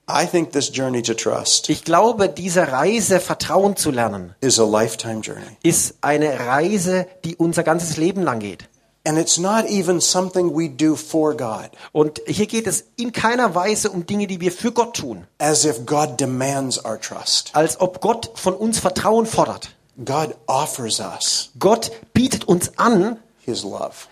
I think this journey to trust Ich glaube, diese Reise, Vertrauen zu lernen, is a lifetime journey. ist eine Reise, die unser ganzes Leben lang geht. And it's not even something we do for God, Und hier geht es in keiner Weise um Dinge, die wir für Gott tun, as if God demands our trust. als ob Gott von uns Vertrauen fordert. God offers us Gott bietet uns an His love.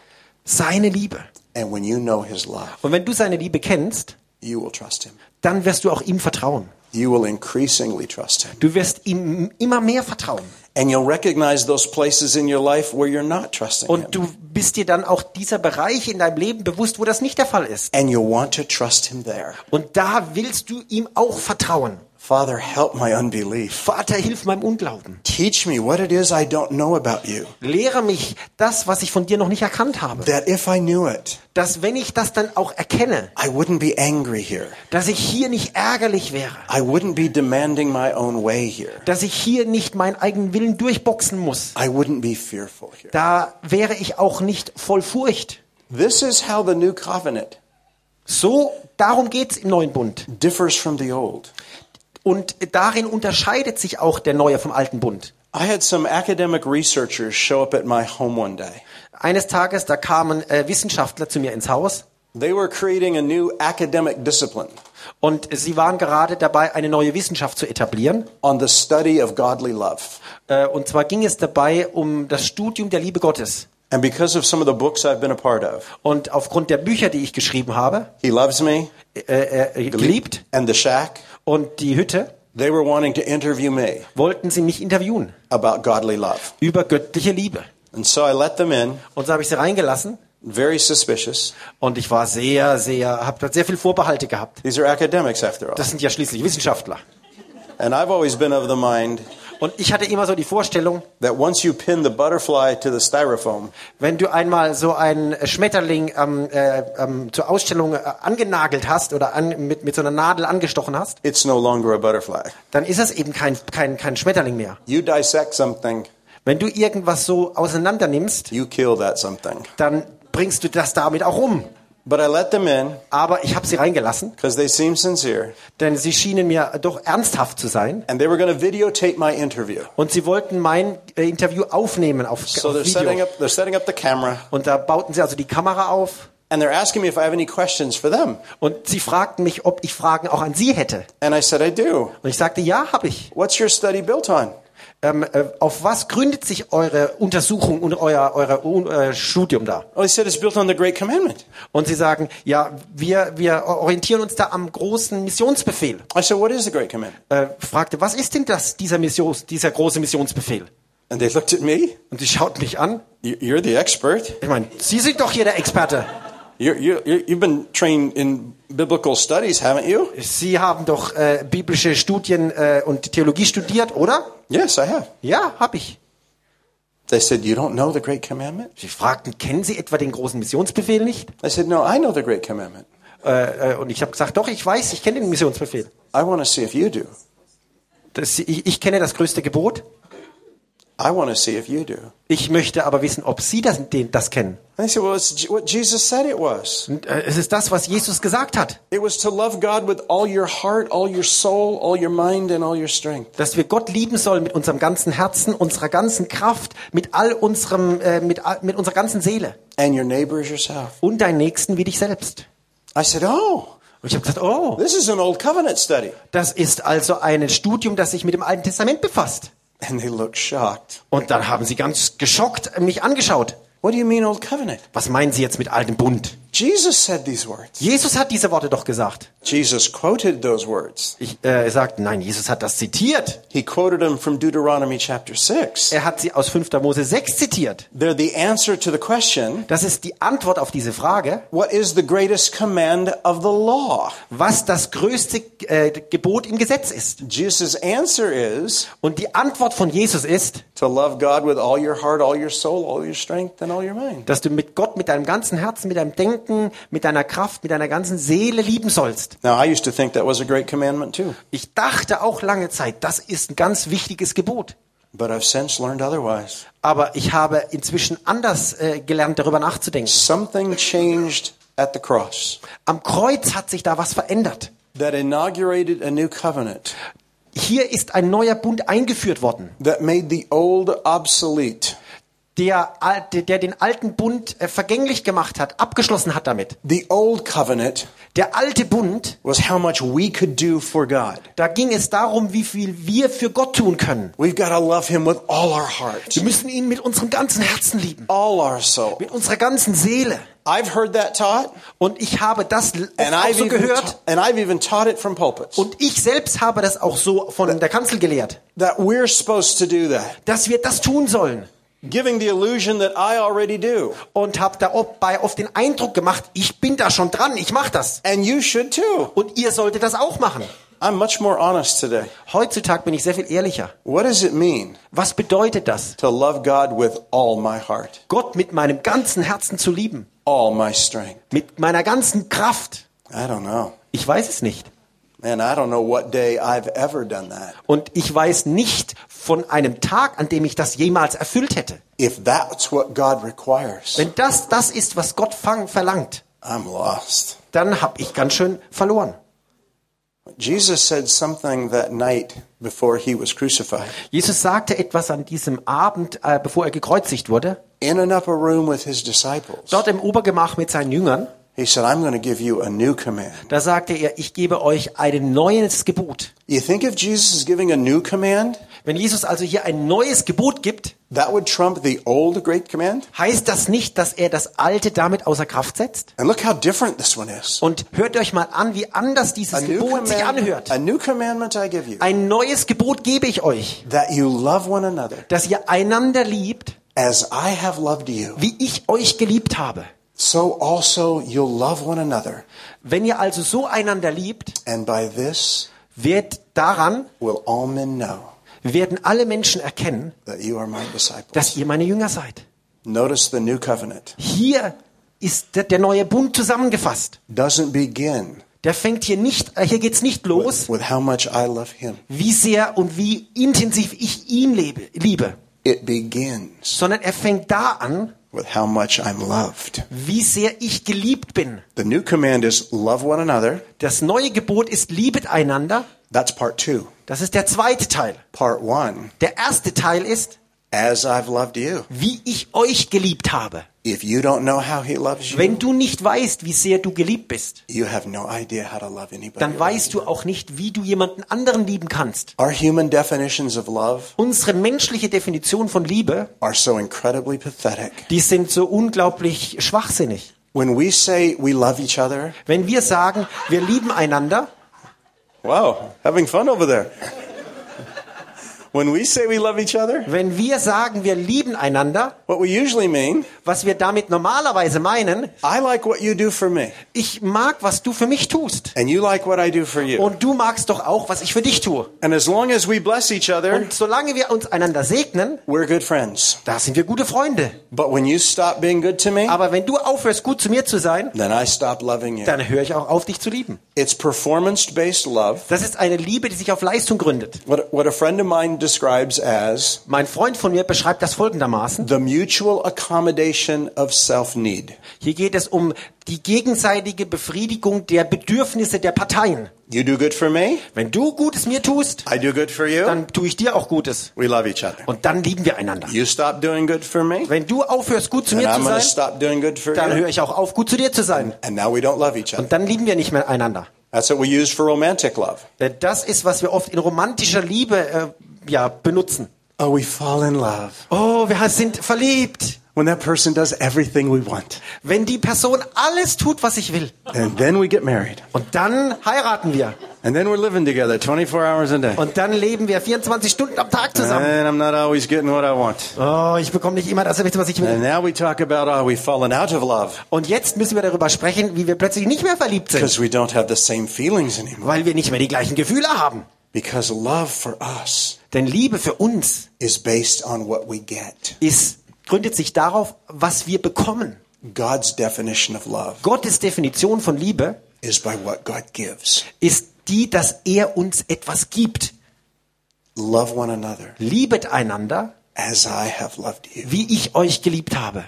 seine Liebe. And when you know His love, Und wenn du seine Liebe kennst, you will trust Him. Dann wirst du auch ihm vertrauen. You will increasingly trust Him. Du wirst ihm immer mehr vertrauen. And you'll recognize those places in your life where you're not trusting Him. Und du bist dir dann auch dieser Bereich in deinem Leben bewusst, wo das nicht der Fall ist. And you'll want to trust Him there. Und da willst du ihm auch vertrauen. Father, help my unbelief. Vater, hilf meinem Unglauben. Teach me what it is I don't know about you. Lehre mich das, was ich von dir noch nicht erkannt habe. That if I knew it, Dass wenn ich das dann auch erkenne, I wouldn't be angry here. dass ich hier nicht ärgerlich wäre. I wouldn't be demanding my own way here. Dass ich hier nicht meinen eigenen Willen durchboxen muss. I wouldn't be fearful here. Da wäre ich auch nicht voll Furcht. This is how the new covenant So, darum geht's im neuen Bund. differs from the old. Und darin unterscheidet sich auch der neue vom alten Bund. I had some academic researchers show up at my home one day. Eines Tages, da kamen äh, Wissenschaftler zu mir ins Haus They were creating a new academic discipline und sie waren gerade dabei, eine neue Wissenschaft zu etablieren. on the study of godly love. Äh, und zwar ging es dabei um das Studium der Liebe Gottes. And because of some of the books I've been a part of, Und aufgrund der Bücher, die ich geschrieben habe, He Loves Me, äh, äh, geliebt and The Shack, und die Hütte, they were wanting to interview me wollten sie mich interviewen about godly love. über göttliche Liebe. And so I let them in, Und so habe ich sie reingelassen very suspicious. und ich war sehr, sehr, habe sehr viel Vorbehalte gehabt. These are academics after all. Das sind ja schließlich Wissenschaftler. And I've always been of the mind Und ich hatte immer so die Vorstellung, that once you pin the butterfly to the styrofoam, wenn du einmal so einen Schmetterling ähm, äh, ähm, zur Ausstellung äh, angenagelt hast oder an, mit, mit so einer Nadel angestochen hast, it's no longer a butterfly. dann ist es eben kein, kein, kein Schmetterling mehr. You dissect something, Wenn du irgendwas so auseinander nimmst, you kill that something. dann bringst du das damit auch um. But I let them in aber ich habe sie reingelassen, because they seemed sincere. denn sie schienen mir doch ernsthaft zu sein. And they were going to videotape my interview. Und sie wollten mein äh, Interview aufnehmen auf, So auf Video. up they're setting up the camera Und da bauten sie also die Kamera auf and they're asking me if I have any questions for them. und sie fragten mich, ob ich Fragen auch an sie hätte. And I said I do. Und ich sagte, ja, habe ich. What's your study built on? Ähm, äh, auf was gründet sich eure Untersuchung und euer, euer äh, Studium da? Well, he said it's built on the great commandment. Und sie sagen, ja, wir, wir orientieren uns da am großen Missionsbefehl. I said, what is the great commandment? Äh, fragte, was ist denn das, dieser, Missions, dieser große Missionsbefehl? And they looked at me. Und sie schauten mich an. "You- You're the expert. Ich meine, Sie sind doch hier der Experte. You've been trained in biblical studies, haven't you? Sie haben doch äh, biblische Studien äh, und Theologie studiert, oder? Yes, I have. Ja, habe ich. They said, You don't know the great commandment? Sie fragten, kennen Sie etwa den großen Missionsbefehl nicht? I said, No, I know the great commandment. Äh, äh, und ich habe gesagt, doch, ich weiß, ich kenne den Missionsbefehl. I want to see if you do. Das, ich, ich kenne das größte Gebot. I want to see if you do. Ich möchte aber wissen, ob Sie das, das kennen. And they said, Well, it's J- what Jesus said it was. Und, es ist das, was Jesus gesagt hat, It was to love God with all your heart, all your soul, all your mind, and all your strength. dass wir Gott lieben sollen mit unserem ganzen Herzen, unserer ganzen Kraft, mit all unserem, äh, mit, mit unserer ganzen Seele And your neighbor is yourself. und deinen Nächsten wie dich selbst. I said, Oh, Und ich habe gesagt, oh, this is an old covenant study. das ist also ein Studium, das sich mit dem Alten Testament befasst. And they looked shocked. Und dann haben sie ganz geschockt mich angeschaut. What do you mean, old covenant? Was meinen Sie jetzt mit altem Bund? Jesus said these words. Jesus hat diese Worte doch gesagt. Jesus quoted those words. Ich, äh, er sagt, nein, Jesus hat das zitiert. He quoted them from Deuteronomy chapter 6. Er hat sie aus 5. Mose 6 zitiert. They're the answer to the question Das ist die Antwort auf diese Frage, what is the greatest command of the law? was das größte äh, Gebot im Gesetz ist. Jesus' answer is Und die Antwort von Jesus ist, to love God with all your heart, all your soul, all your strength, and all your mind. dass du mit Gott, mit deinem ganzen Herzen, mit deinem Denken, mit deiner Kraft, mit deiner ganzen Seele lieben sollst. Now, I used to think that was a great commandment too, Ich dachte auch lange Zeit, das ist ein ganz wichtiges Gebot. but I've since learned otherwise. Aber ich habe inzwischen anders äh, gelernt, darüber nachzudenken. Something changed at the cross Am Kreuz hat sich da was verändert. that inaugurated a new covenant Hier ist ein neuer Bund eingeführt worden, that made the old obsolete. Der, der den alten Bund äh, vergänglich gemacht hat, abgeschlossen hat damit. The old covenant Der alte Bund, was how much we could do for God. da ging es darum, wie viel wir für Gott tun können. We've got to love Him with all our heart, Wir müssen ihn mit unserem ganzen Herzen lieben, all our soul. mit unserer ganzen Seele. I've heard that taught, Und ich habe das and auch I've, so even gehört. and I've even taught it from pulpits. Und ich selbst habe das auch so von der Kanzel gelehrt, That we're supposed to do that, dass wir das tun sollen. Giving the illusion that I already do, Und habe dabei oft den Eindruck gemacht, ich bin da schon dran, ich mache das. and you should too. Und ihr solltet das auch machen. I'm much more honest today. Heutzutage bin ich sehr viel ehrlicher. What does it mean Was bedeutet das? to love God with all my heart, Gott mit meinem ganzen Herzen zu lieben, all my strength? mit meiner ganzen Kraft. I don't know. Ich weiß es nicht. Man, I don't know what day I've ever done that. Und ich weiß nicht von einem Tag, an dem ich das jemals erfüllt hätte. If that's what God requires, Wenn das das ist, was Gott fang, verlangt, I'm lost. dann habe ich ganz schön verloren. Jesus said something that night before he was crucified. Jesus sagte etwas an diesem Abend, äh, bevor er gekreuzigt wurde, In an upper room with his disciples, dort im Obergemach mit seinen Jüngern. he said, I'm going to give you a new command. Da sagte er, ich gebe euch ein neues Gebot. You think if Jesus is giving a new command, Wenn Jesus also hier ein neues Gebot gibt, that would trump the old great command? heißt das nicht, dass er das alte damit außer Kraft setzt? And look how different this one is. Und hört euch mal an, wie anders dieses A new, Gebot sich anhört. a new commandment I give you, Ein neues Gebot gebe ich euch, that you love one another dass ihr einander liebt, as I have loved you. wie ich euch geliebt habe. So also you'll love one another. Wenn ihr also so einander liebt, And by this wird daran will all men know werden alle Menschen erkennen, dass ihr meine Jünger seid. Notice the new covenant Hier ist der, neue Bund zusammengefasst. doesn't begin Der fängt hier nicht, äh, hier geht's nicht los, with how much I love him. wie sehr und wie intensiv ich ihn lebe, liebe, It begins sondern er fängt da an, with how much I'm loved. wie sehr ich geliebt bin. The new command is love one another. Das neue Gebot ist liebet einander. That's part two. Das ist der zweite Teil. Part one, Der erste Teil ist, as I've loved you. wie ich euch geliebt habe. If you don't know how he loves you, Wenn du nicht weißt, wie sehr du geliebt bist, you have no idea how to love anybody. dann weißt du auch nicht, wie du jemanden anderen lieben kannst. Our human definitions of love Unsere menschliche Definition von Liebe, are so incredibly pathetic. die sind so unglaublich schwachsinnig. When we say we love each other, Wenn wir sagen, wir lieben einander, wow, having fun over there. When we say we love each other, wenn wir sagen, wir lieben einander, what we usually mean, was wir damit normalerweise meinen, I like what you do for me, ich mag, was du für mich tust. and you like what I do for you. Und du magst doch auch, was ich für dich tue. And as long as we bless each other, Und solange wir uns einander segnen, we're good friends. da sind wir gute Freunde. But when you stop being good to me, Aber wenn du aufhörst, gut zu mir zu sein, then I stop loving you. dann höre ich auch auf, dich zu lieben. It's performance based love. Das ist eine Liebe, die sich auf Leistung gründet. What, what a friend of mine describes as Mein Freund von mir beschreibt das folgendermaßen. the mutual accommodation of self need. Hier geht es um die gegenseitige Befriedigung der Bedürfnisse der Parteien. You do good for me, Wenn du Gutes mir tust, I do good for you. dann tue ich dir auch Gutes. We love each other. Und dann lieben wir einander. You stop doing good for me, Wenn du aufhörst, gut zu and mir I'm zu going to sein, stop doing good for dann you. höre ich auch auf, gut zu dir zu sein. And now we don't love each other. Und dann lieben wir nicht mehr einander. That's what we use for romantic love. Das ist, was wir oft in romantischer Liebe äh, ja, benutzen. Oh, we fall in love Oh, wir sind verliebt. when that person does everything we want. Wenn die Person alles tut, was ich will. And then we get married. Und dann heiraten wir. And then we're living together 24 hours a day. Und dann leben wir 24 Stunden am Tag zusammen. And I'm not always getting what I want. Oh, ich bekomme nicht immer das, was ich will. And now we talk about, oh, we've fallen out of love Und jetzt müssen wir darüber sprechen, wie wir plötzlich nicht mehr verliebt sind. because we don't have the same feelings anymore. Weil wir nicht mehr die gleichen Gefühle haben. Because love for us Denn Liebe für uns is based on what we get. ist, gründet sich darauf, was wir bekommen. God's definition of love Gottes Definition von Liebe is by what God gives. ist die, dass er uns etwas gibt. Love one another Liebet einander, as I have loved you. wie ich euch geliebt habe.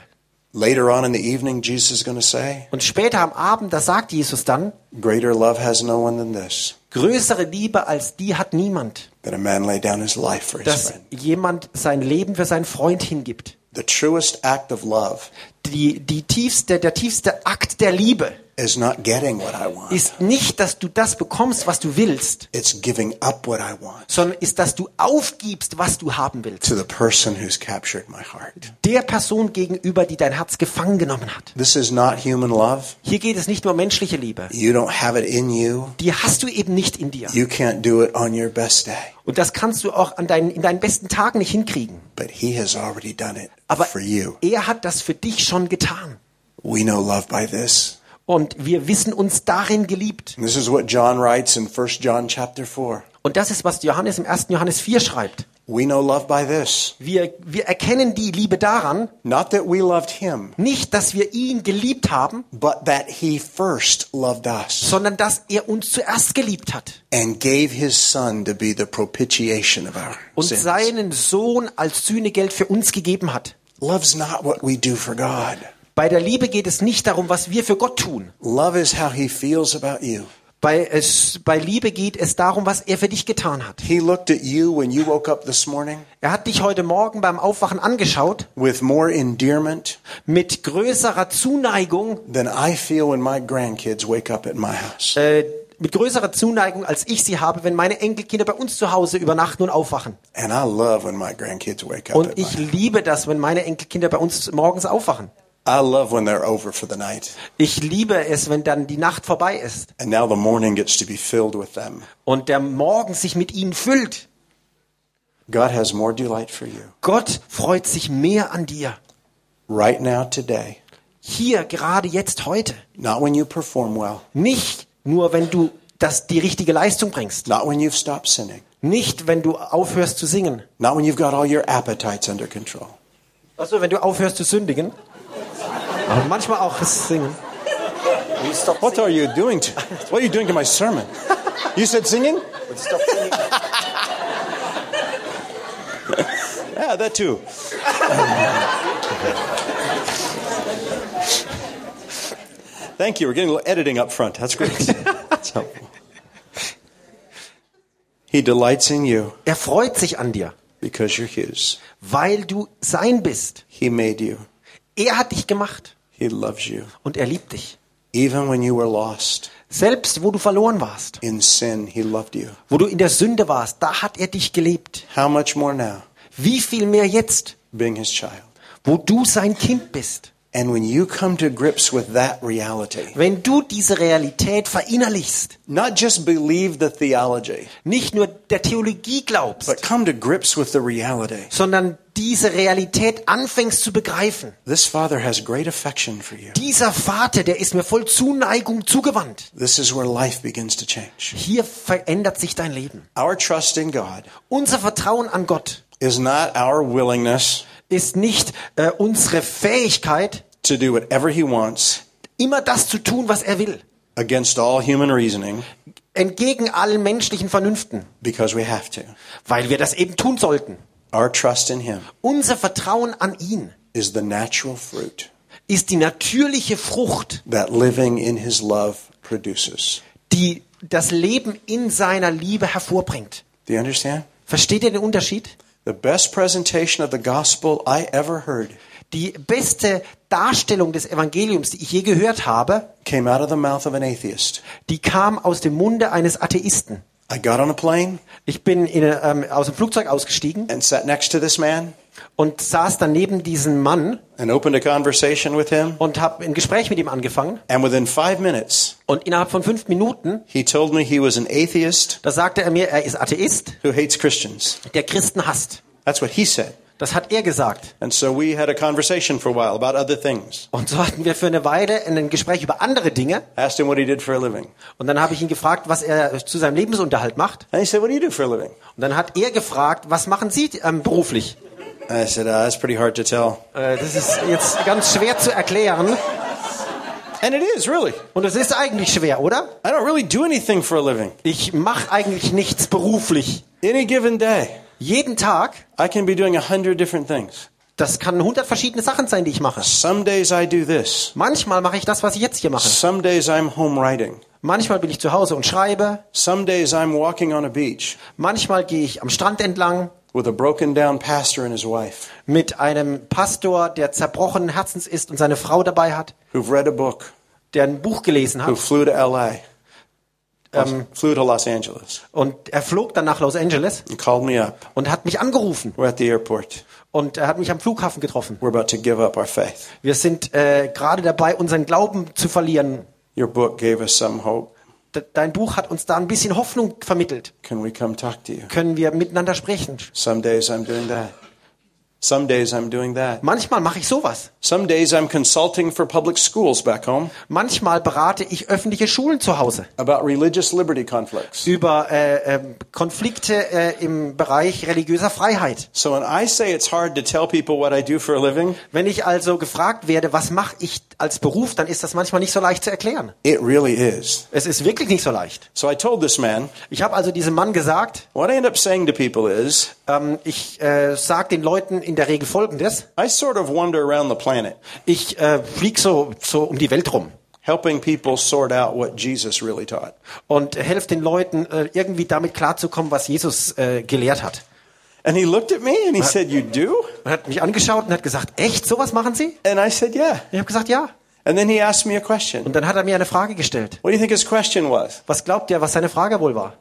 Later on in the evening, Jesus is going to say, Und später am Abend, da sagt Jesus dann, Greater love has no one than this, größere Liebe als die hat niemand, dass jemand sein Leben für seinen Freund hingibt. The truest act of love Die, die tiefste, der tiefste Akt der Liebe is not getting what I want. ist nicht, dass du das bekommst, was du willst, It's giving up what I want sondern ist, dass du aufgibst, was du haben willst. to the person who's captured my heart. Der Person gegenüber, die dein Herz gefangen genommen hat. This is not human love. Hier geht es nicht nur um menschliche Liebe. You don't have it in you. Die hast du eben nicht in dir. You can't do it on your best day. Und das kannst du auch an deinen, in deinen besten Tagen nicht hinkriegen. But he has already done it Aber for you. er hat das für dich schon getan. We know love by this. Und wir wissen uns darin geliebt. And this is what John writes in 1 John chapter 4. Und das ist, was Johannes im 1. Johannes 4 schreibt. We know love by this. Wir, wir erkennen die Liebe daran, Not that we loved him, nicht, dass wir ihn geliebt haben, but that he first loved us sondern dass er uns zuerst geliebt hat and gave his son to be the propitiation of our und sins. seinen Sohn als Sühnegeld für uns gegeben hat. Love's not what we do for God. Bei der Liebe geht es nicht darum, was wir für Gott tun. Love is how he feels about you. Bei, es, bei Liebe geht es darum, was er für dich getan hat. He looked at you when you woke up this morning Er hat dich heute Morgen beim Aufwachen angeschaut with more endearment mit größerer Zuneigung, than I feel when my grandkids wake up at my house. äh, mit größerer Zuneigung, als ich sie habe, wenn meine Enkelkinder bei uns zu Hause übernachten und aufwachen. And I love when my grandkids wake up Und ich liebe das, wenn meine Enkelkinder bei uns morgens aufwachen. I love when they're over for the night. Ich liebe es, wenn dann die Nacht vorbei ist And now the morning gets to be filled with them. und der Morgen sich mit ihnen füllt. God has more delight for you. Gott freut sich mehr an dir. Right now, today. Hier, gerade jetzt, heute. Not when you perform well. Nicht nur, wenn du das, die richtige Leistung bringst. Not when you've stopped sinning. Nicht, wenn du aufhörst zu singen. Not when you've got all your appetites under control. Also, wenn du aufhörst zu sündigen. Aber manchmal auch Singen. What are you doing? To, what are you doing to my sermon? You said singing? yeah, that too. Thank you. We're getting a little editing up front. That's great. That's helpful. He delights in you Er freut sich an dir, because you're His. weil du sein bist. He made you. Er hat dich gemacht He loves you. und er liebt dich. Even when you were lost Selbst wo du verloren warst, in sin, He loved you. wo du in der Sünde warst, da hat er dich gelebt. How much more now, Wie viel mehr jetzt, being His child? wo du sein Kind bist. And when you come to grips with that reality, Wenn du diese Realität verinnerlichst, not just believe the theology, nicht nur der Theologie glaubst, but come to grips with the reality. sondern diese Realität anfängst zu begreifen. This Father has great affection for you. Dieser Vater, der ist mir voll Zuneigung zugewandt. This is where life begins to change. Hier verändert sich dein Leben. Our trust in God Unser Vertrauen an Gott is not our willingness ist nicht äh, unsere Fähigkeit, to do whatever He wants immer das zu tun, was er will, against all human reasoning entgegen allen menschlichen Vernünften, because we have to. weil wir das eben tun sollten. Our trust in Him Unser Vertrauen an ihn is the natural fruit ist die natürliche Frucht, that living in His love produces. die das Leben in seiner Liebe hervorbringt. Do you understand? Versteht ihr den Unterschied? The best presentation of the gospel I ever heard Die beste Darstellung des Evangeliums, die ich je gehört habe, came out of the mouth of an atheist. die kam aus dem Munde eines Atheisten. I got on a plane Ich bin in, ähm, aus dem Flugzeug ausgestiegen and sat next to this man und saß dann neben diesem Mann and opened a conversation with him. und habe ein Gespräch mit ihm angefangen. And within five minutes, Und innerhalb von fünf Minuten, he told me he was an atheist da sagte er mir, er ist Atheist, who hates Christians. der Christen hasst. That's what he said. Das hat er gesagt. And so we had a conversation for a while about other things. Und so hatten wir für eine Weile ein Gespräch über andere Dinge. Asked him what he did for a living. Und dann habe ich ihn gefragt, was er zu seinem Lebensunterhalt macht. And he said, What do you do for a living? Und dann hat er gefragt, was machen Sie ähm, beruflich? I said, uh, That's pretty hard to tell. Äh, das ist jetzt ganz schwer zu erklären. And it is, really. Und es ist eigentlich schwer, oder? I don't really do anything for a living. Ich mache eigentlich nichts beruflich. Any given day, Jeden Tag, I can be doing a hundred different things. das kann hundert verschiedene Sachen sein, die ich mache. Some days I do this. Manchmal mache ich das, was ich jetzt hier mache. Some days I'm home writing. Manchmal bin ich zu Hause und schreibe. Some days I'm walking on a beach Manchmal gehe ich am Strand entlang with a broken down pastor and his wife mit einem Pastor, der zerbrochenen Herzens ist und seine Frau dabei hat, who've read a book, der ein Buch gelesen who hat. flew to LA, flew to Los Angeles, Und er flog dann nach Los Angeles and called me up. und hat mich angerufen. We're at the airport. Und er hat mich am Flughafen getroffen. We're about to give up our faith. Wir sind äh, gerade dabei, unseren Glauben zu verlieren. Your book gave us some hope. De dein Buch hat uns da ein bisschen Hoffnung vermittelt. Können wir miteinander sprechen? Some days I'm doing that. Some days I'm doing that. Manchmal mache ich sowas. Some days I'm consulting for public schools back home Manchmal berate ich öffentliche Schulen zu Hause about religious liberty conflicts. über äh, ähm, Konflikte äh, im Bereich religiöser Freiheit. So when I say it's hard to tell people what I do for a living, Wenn ich also gefragt werde, was mache ich als Beruf, dann ist das manchmal nicht so leicht zu erklären. it really is. Es ist wirklich nicht so leicht. So I told this man, Ich habe also diesem Mann gesagt, what I end up saying to people is, ähm, ich äh, sage den Leuten in der Regel Folgendes. I sort of wander around the planet, Ich äh, fliege so, so um die Welt rum helping people sort out what Jesus really taught. und helfe den Leuten äh, irgendwie damit klarzukommen, was Jesus äh, gelehrt hat. And he looked at me and he said, You do? Er hat mich angeschaut und hat gesagt, echt, sowas machen Sie? And I said, Yeah. Ich habe gesagt, ja. And then he asked me a question. Und dann hat er mir eine Frage gestellt. What do you think his question was? Was glaubt ihr, was seine Frage wohl war?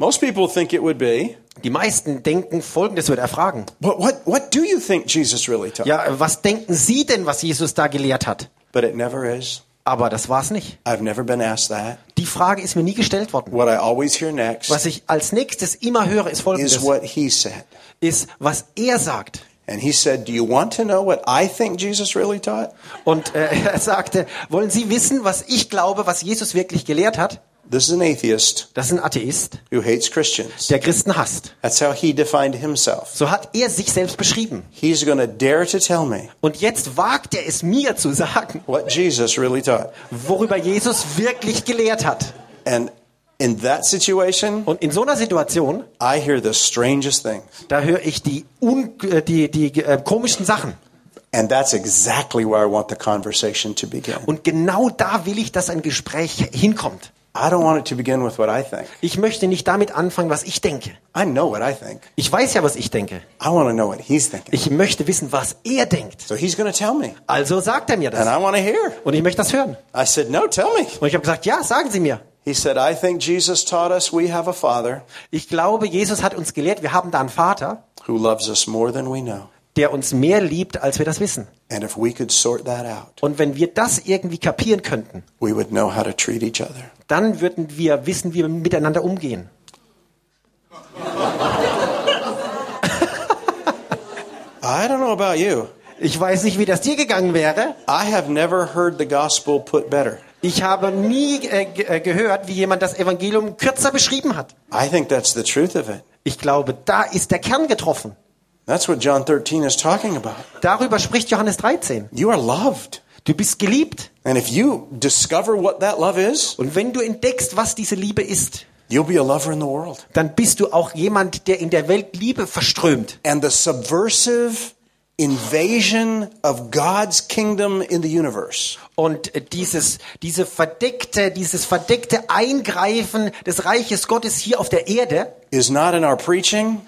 Most people think it would be, Die meisten denken, folgendes wird er fragen. What, what, what do you think Jesus really taught? Ja, was denken Sie denn, was Jesus da gelehrt hat? But it never is. Aber das war's nicht. I've never been asked that. Die Frage ist mir nie gestellt worden. What I always hear next Was ich als nächstes immer höre, ist is folgendes. what he said. Ist, was er sagt. And he said, Do you want to know what I think Jesus really taught? Und äh, er sagte, wollen Sie wissen, was ich glaube, was Jesus wirklich gelehrt hat? This is an atheist Das ist ein Atheist, who hates Christians. der Christen hasst. That's how he defined himself. So hat er sich selbst beschrieben. He's going to dare to tell me Und jetzt wagt er es mir zu sagen, what Jesus really taught. worüber Jesus wirklich gelehrt hat. And in that situation, Und in so einer Situation, I hear the strangest things. da höre ich die, un, äh, die, die äh, komischen Sachen. And that's exactly where I want the conversation to begin. Und genau da will ich, dass ein Gespräch hinkommt. I don't want it to begin with what I think. Ich möchte nicht damit anfangen, was ich denke. I know what I think. Ich weiß ja, was ich denke. I want to know what he's thinking. Ich möchte wissen, was er denkt. So he's going to tell me. Also sagt er mir And das. I want to hear. Und ich möchte das hören. I said, No, tell me. Und ich habe gesagt, ja, sagen Sie mir. He said, I think Jesus taught us we have a Father Ich glaube, Jesus hat uns gelehrt, wir haben da einen Vater, who loves us more than we know. der uns mehr liebt, als wir das wissen. And if we could sort that out, Und wenn wir das irgendwie kapieren könnten, we would know how to treat each other. Dann würden wir wissen, wie wir miteinander umgehen. I don't know about you. Ich weiß nicht, wie das dir gegangen wäre. I have never heard the gospel put better. Ich habe nie äh, äh, gehört, wie jemand das Evangelium kürzer beschrieben hat. I think that's the truth of it. Ich glaube, da ist der Kern getroffen. That's what John 13 is talking about. Darüber spricht Johannes 13. You are loved. Du bist geliebt. And if you discover what that love is, Und wenn du entdeckst, was diese Liebe ist, you'll be a lover in the world. dann bist du auch jemand, der in der Welt Liebe verströmt. And the subversive invasion of God's kingdom in the universe Und äh, dieses, diese verdeckte, dieses verdeckte Eingreifen des Reiches Gottes hier auf der Erde is not in our preaching,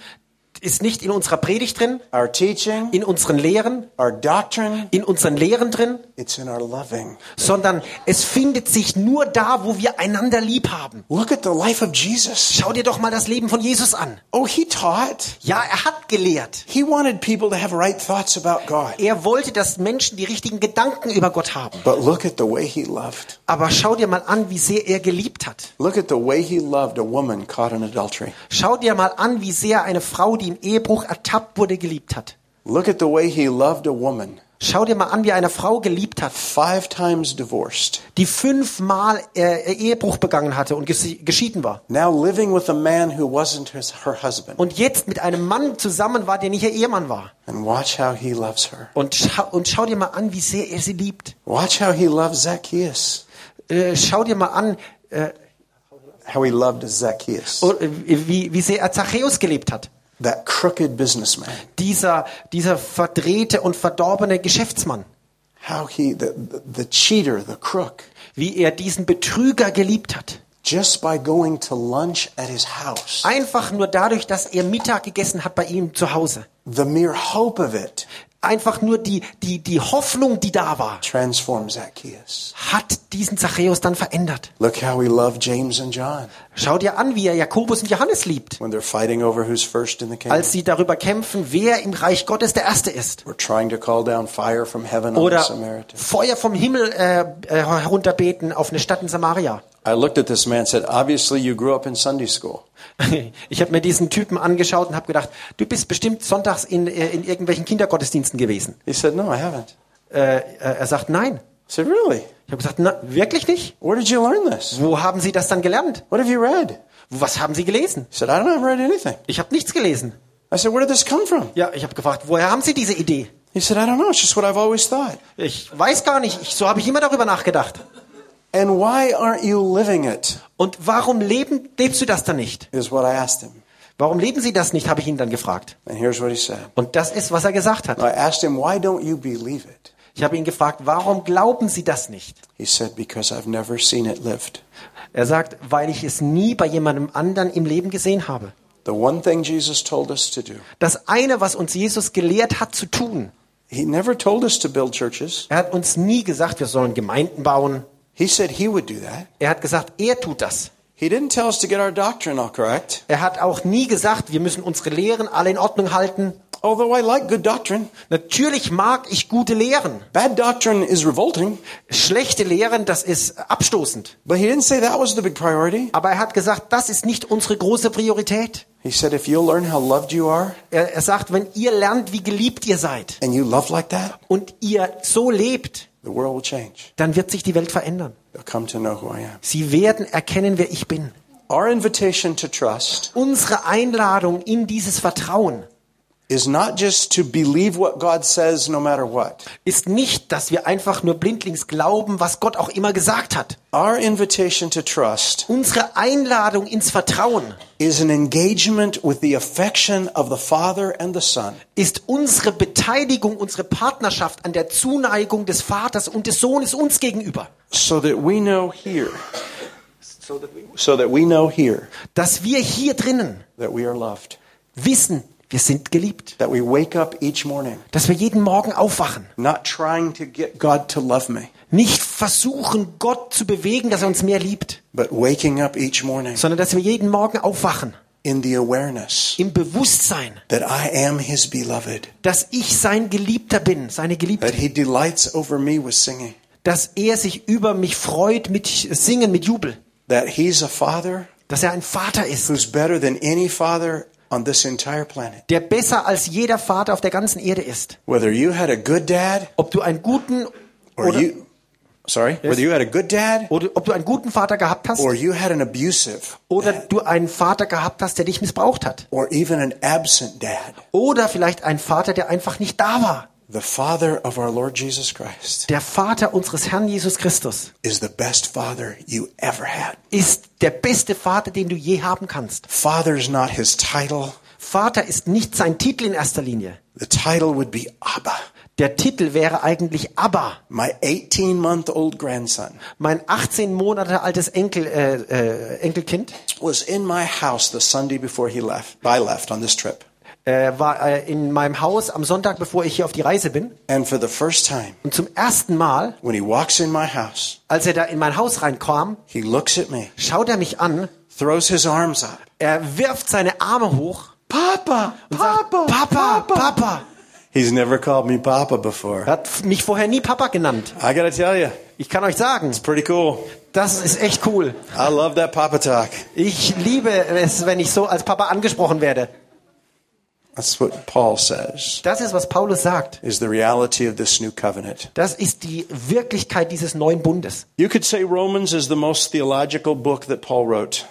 ist nicht in unserer Predigt drin, our teaching, in unseren Lehren, our doctrine. in unseren Lehren drin, It's in our loving. sondern es findet sich nur da, wo wir einander lieb haben. Look at the life of Jesus. Schau dir doch mal das Leben von Jesus an. Oh, he taught. Ja, er hat gelehrt. He wanted people to have right thoughts about God. Er wollte, dass Menschen die richtigen Gedanken über Gott haben. But look at the way he loved. Aber schau dir mal an, wie sehr er geliebt hat. Look at the way he loved a woman caught in adultery. Schau dir mal an, wie sehr eine Frau, die im Ehebruch ertappt wurde, geliebt hat. Look at the way he loved a woman Schau dir mal an, wie eine Frau geliebt hat, five times divorced, die fünfmal äh, Ehebruch begangen hatte und ges- geschieden war. now living with a man who wasn't his, her husband. Und jetzt mit einem Mann zusammen war, der nicht ihr Ehemann war. And watch how he loves her. Und schau, und schau dir mal an, wie sehr er sie liebt. Watch how he loves Zacchaeus. Äh, schau dir mal an, äh, How he loved Zacchaeus, äh, wie, wie sehr er Zachäus gelebt hat. That crooked businessman. Dieser, dieser verdrehte und verdorbene Geschäftsmann. How he, the, the, cheater, the crook, Wie er diesen Betrüger geliebt hat. just by going to lunch at his house. Einfach nur dadurch, dass er Mittag gegessen hat bei ihm zu Hause. The mere hope of it Einfach nur die, die, die Hoffnung, die da war, hat diesen Zachäus dann verändert. Look how he loved James and John Schau dir an, wie er Jakobus und Johannes liebt, when they're fighting over who's first in the kingdom. als sie darüber kämpfen, wer im Reich Gottes der Erste ist. Oder. Feuer vom Himmel äh, äh, herunterbeten auf eine Stadt in Samaria. I looked at this man and said, Obviously, you grew up in Sunday school. Ich habe mir diesen Typen angeschaut und habe gedacht, du bist bestimmt sonntags in, äh, in irgendwelchen Kindergottesdiensten gewesen. He said, No, I haven't. Äh, äh, er sagt, nein. I said, Really? Ich habe gesagt, na, wirklich nicht? Where did you learn this? Wo haben Sie das dann gelernt? What have you read? Was haben Sie gelesen? He said, I don't have read anything. Ich habe nichts gelesen. I said, Where did this come from? Ja, ich habe gefragt, woher haben Sie diese Idee? He said, I don't know. It's just what I've always thought. Ich weiß gar nicht. Ich, so habe ich immer darüber nachgedacht. And why aren't you living it? Und warum leben, lebst du das dann nicht? Is what I asked him. Warum leben Sie das nicht, habe ich ihn dann gefragt. And here's what he said. Und das ist, was er gesagt hat. I asked him, Why don't you believe it? Ich habe ihn gefragt, warum glauben Sie das nicht? He said, Because I've never seen it lived. Er sagt, weil ich es nie bei jemandem anderen im Leben gesehen habe. The one thing Jesus told us to do, Das eine, was uns Jesus gelehrt hat zu tun, he never told us to build churches. er hat uns nie gesagt, wir sollen Gemeinden bauen. He said he would do that. Er hat gesagt, er tut das. He didn't tell us to get our doctrine all correct. Er hat auch nie gesagt, wir müssen unsere Lehren alle in Ordnung halten. Although I like good doctrine, Natürlich mag ich gute Lehren. bad doctrine is revolting. Schlechte Lehren, das ist abstoßend. But he didn't say that was the big priority. Aber er hat gesagt, das ist nicht unsere große Priorität. He said, if you'll learn how loved you are Er, er sagt, wenn ihr lernt, wie geliebt ihr seid and you love like that, und ihr so lebt, the world will change. dann wird sich die Welt verändern. They'll come to know who I am. Sie werden erkennen, wer ich bin. Our invitation to trust Unsere Einladung in dieses Vertrauen is not just to believe what God says no matter what. ist nicht, dass wir einfach nur blindlings glauben, was Gott auch immer gesagt hat. Our invitation to trust Unsere Einladung ins Vertrauen is an engagement with the affection of the Father and the Son. ist unsere Beteiligung, unsere Partnerschaft an der Zuneigung des Vaters und des Sohnes uns gegenüber. So that we know here, so that we know here Dass wir hier drinnen that we are loved. wissen, wir sind geliebt. That we wake up each morning Dass wir jeden Morgen aufwachen. not trying to get God to love me, Nicht versuchen, Gott zu bewegen, dass er uns mehr liebt, but waking up each morning sondern dass wir jeden Morgen aufwachen. in the awareness Im Bewusstsein, that I am His beloved, dass ich sein Geliebter bin, seine Geliebte. that He delights over me with singing, Dass er sich über mich freut mit Singen, mit Jubel. that He's a Father Dass er ein Vater ist, on this entire planet. der besser als jeder Vater auf der ganzen Erde ist. Whether you had a good dad Ob du einen guten or oder, you, sorry, whether you had a good dad oder ob du einen guten Vater gehabt hast or you had an abusive oder dad du einen Vater gehabt hast, der dich missbraucht hat. or even an absent dad, Oder vielleicht ein Vater, der einfach nicht da war. The Father of our Lord Jesus Christ Der Vater unseres Herrn Jesus Christus is the best father you ever had. ist der beste Vater, den du je haben kannst. Father's not his title. Vater ist nicht sein Titel in erster Linie. The title would be Abba. Der Titel wäre eigentlich Abba. My 18 month old grandson Mein 18 Monate altes Enkel, äh, äh, Enkelkind was in my house the Sunday before he left, I left on this trip. Äh, war äh, in meinem Haus am Sonntag, bevor ich hier auf die Reise bin. And for the first time, Und zum ersten Mal, when he walks in my house, als er da in mein Haus reinkam, he looks at me, schaut er mich an, throws his arms up. er wirft seine Arme hoch Papa, und sagt, Papa, Papa. He's never called me Papa before. Er hat mich vorher nie Papa genannt. I gotta tell you, Ich kann euch sagen, pretty cool. das ist echt cool. I love that Papa talk. Ich liebe es, wenn ich so als Papa angesprochen werde. That's what Paul says Das ist, was Paulus sagt. is the reality of this new covenant. Das ist die Wirklichkeit dieses neuen Bundes. You could say Romans is the most theological book that Paul wrote.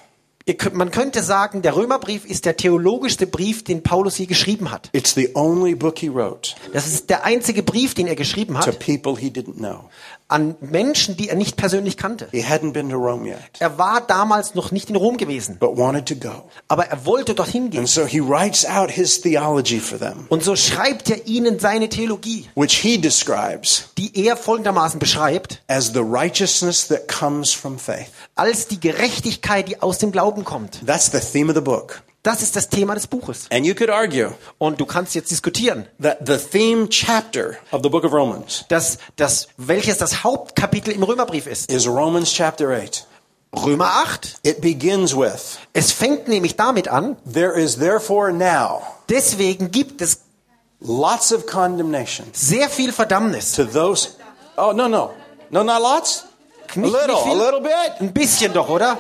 Man könnte sagen, der Römerbrief ist der theologischste Brief, den Paulus je geschrieben hat. It's the only book he wrote Das ist der einzige Brief, den er geschrieben to hat people he didn't know. An Menschen, die er nicht persönlich kannte. He hadn't been to Rome yet, Er war damals noch nicht in Rom gewesen, but wanted to go. aber er wollte dorthin gehen. And so he writes out his theology for them, Und so schreibt er ihnen seine Theologie, which he describes die er folgendermaßen beschreibt, as the righteousness that comes from faith. als die Gerechtigkeit, die aus dem Glauben kommt. That's the theme of the book. Das ist das Thema des Buches. And you could argue Und du kannst jetzt diskutieren, that the theme chapter of the book of Romans dass das, welches das Hauptkapitel im Römerbrief ist. is Romans chapter 8. Römer 8. It begins with, Es fängt nämlich damit an, There is therefore now deswegen gibt es lots of condemnation sehr viel Verdammnis. to those. Oh, no, no. No, not lots? A Nicht- little, nicht viel. a little bit. Ein bisschen doch, oder?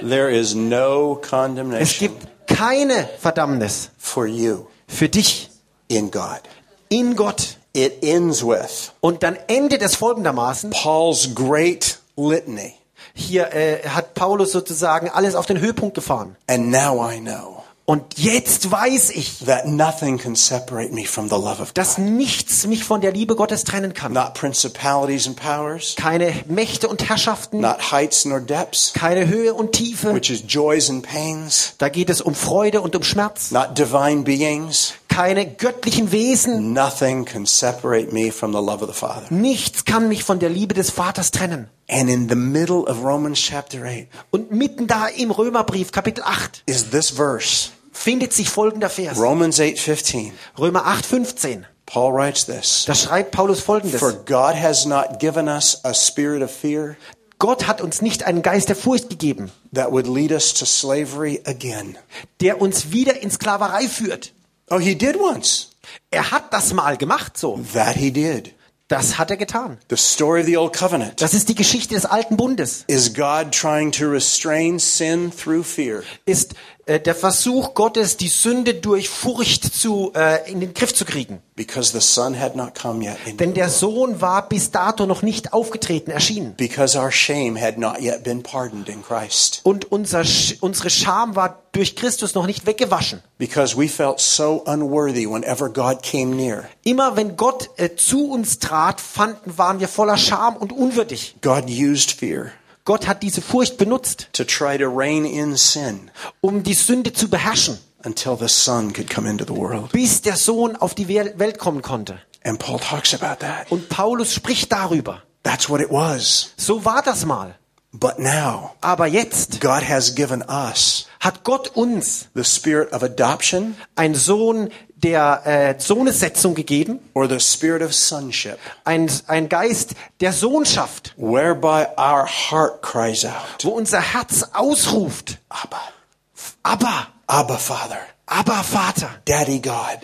There is no Es condemnation gibt keine Verdammnis for you für dich in God. in Gott. It ends with Und dann endet es folgendermaßen. Paul's great litany. Hier äh, hat Paulus sozusagen alles auf den Höhepunkt gefahren. And now I know Und jetzt weiß ich, that nothing can separate me from the love of dass God. nichts mich von der Liebe Gottes trennen kann. Not principalities and powers, Keine Mächte und Herrschaften, not heights nor depths, keine Höhe und Tiefe. which is joys and pains, Da geht es um Freude und um Schmerz. not divine beings. Keine göttlichen Wesen. Nothing can separate me from the love of the Father. Nichts kann mich von der Liebe des Vaters trennen. And in the middle of Romans chapter 8 Und mitten da im Römerbrief, Kapitel 8, is this verse, findet sich folgender Vers. Romans 8:15. Römer 8, 15. Paul writes this, Da schreibt Paulus folgendes. "For God has not given us a spirit of fear Gott hat uns nicht einen Geist der Furcht gegeben, that would lead us to slavery again." der uns wieder in Sklaverei führt. Oh, he did once. Er hat das mal gemacht so. That he did. Das hat er getan. The story of the old covenant Das ist die Geschichte des alten Bundes. is God trying to restrain sin through fear Ist äh, der Versuch Gottes, die Sünde durch Furcht zu, äh, in den Griff zu kriegen. Because the Son had not come yet. Denn der. Sohn war bis dato noch nicht aufgetreten, erschienen. Because our shame had not yet been pardoned in Christ. Und unser, unsere Scham war durch Christus noch nicht weggewaschen. Because we felt so unworthy whenever God came near. Immer wenn Gott äh, zu uns trat, fanden, waren wir voller Scham und unwürdig. God used fear Gott hat diese Furcht benutzt, to try to rein in sin um die Sünde zu beherrschen, until the Son could come into the world. bis der Sohn auf die Wel- Welt kommen konnte. And Paul talks about that. Und Paulus spricht darüber. That's what it was. So war das mal. But now, Aber jetzt God has given us hat Gott uns the spirit of adoption einen Sohn der äh, Sohnessetzung gegeben, or the spirit of sonship, ein, ein Geist der Sohnschaft, whereby our heart cries out, wo unser Herz ausruft, Abba, Abba, Abba Father, Abba Vater, Daddy God.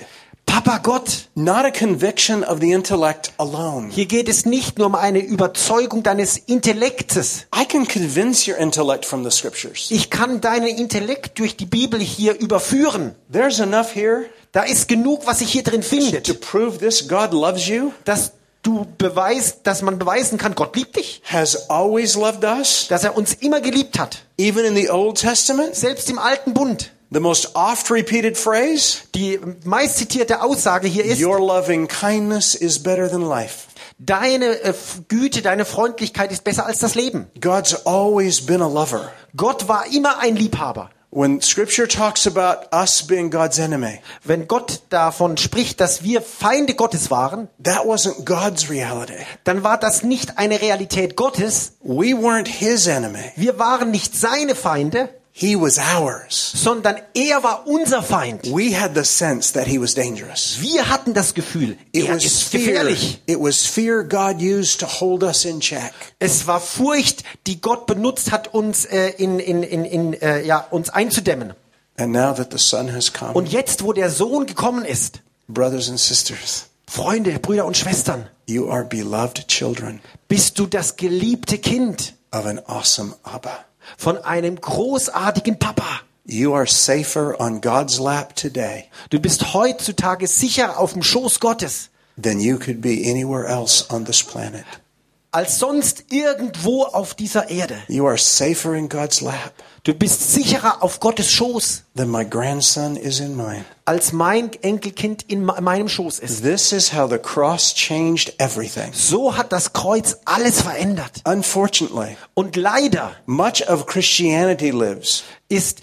Papa Gott. Not a conviction of the intellect alone. Hier geht es nicht nur um eine Überzeugung deines Intellektes. I can convince your intellect from the scriptures. Ich kann deinen Intellekt durch die Bibel hier überführen. There's enough here Da ist genug, was sich hier drin to findet, prove this God loves you, dass du beweist, dass man beweisen kann, Gott liebt dich, has always loved us, dass er uns immer geliebt hat, even in the Old Testament. selbst im alten Bund. The most oft repeated phrase, Die meist zitierte Aussage hier ist, your loving kindness is better than life. deine äh, Güte, deine Freundlichkeit ist besser als das Leben. God's always been a lover. Gott war immer ein Liebhaber. When scripture talks about us being God's enemy, Wenn Gott davon spricht, dass wir Feinde Gottes waren, that wasn't God's reality. dann war das nicht eine Realität Gottes. We weren't his enemy. Wir waren nicht seine Feinde, He was ours. sondern er war unser Feind. We had the sense that he was dangerous. Wir hatten das Gefühl, It er was ist fear. gefährlich. It was fear God used to hold us in check. Es war Furcht, die Gott benutzt hat, uns äh, in, in, in, in äh, ja, uns einzudämmen. And now that the Son has come, Und jetzt, wo der Sohn gekommen ist, brothers and sisters, Freunde, Brüder und Schwestern, you are beloved children bist du das geliebte Kind of an awesome Abba. Von einem großartigen Papa. You are safer on God's lap today Du bist heutzutage sicher auf dem Schoß Gottes, than you could be anywhere else on this planet. Als sonst irgendwo auf dieser Erde. You are safer in God's lap Du bist sicherer auf Gottes Schoß, than my grandson is in mine. als mein Enkelkind in me- meinem Schoß ist. This is how the cross changed everything. So hat das Kreuz alles verändert. Unfortunately, Und leider much of Christianity lives ist,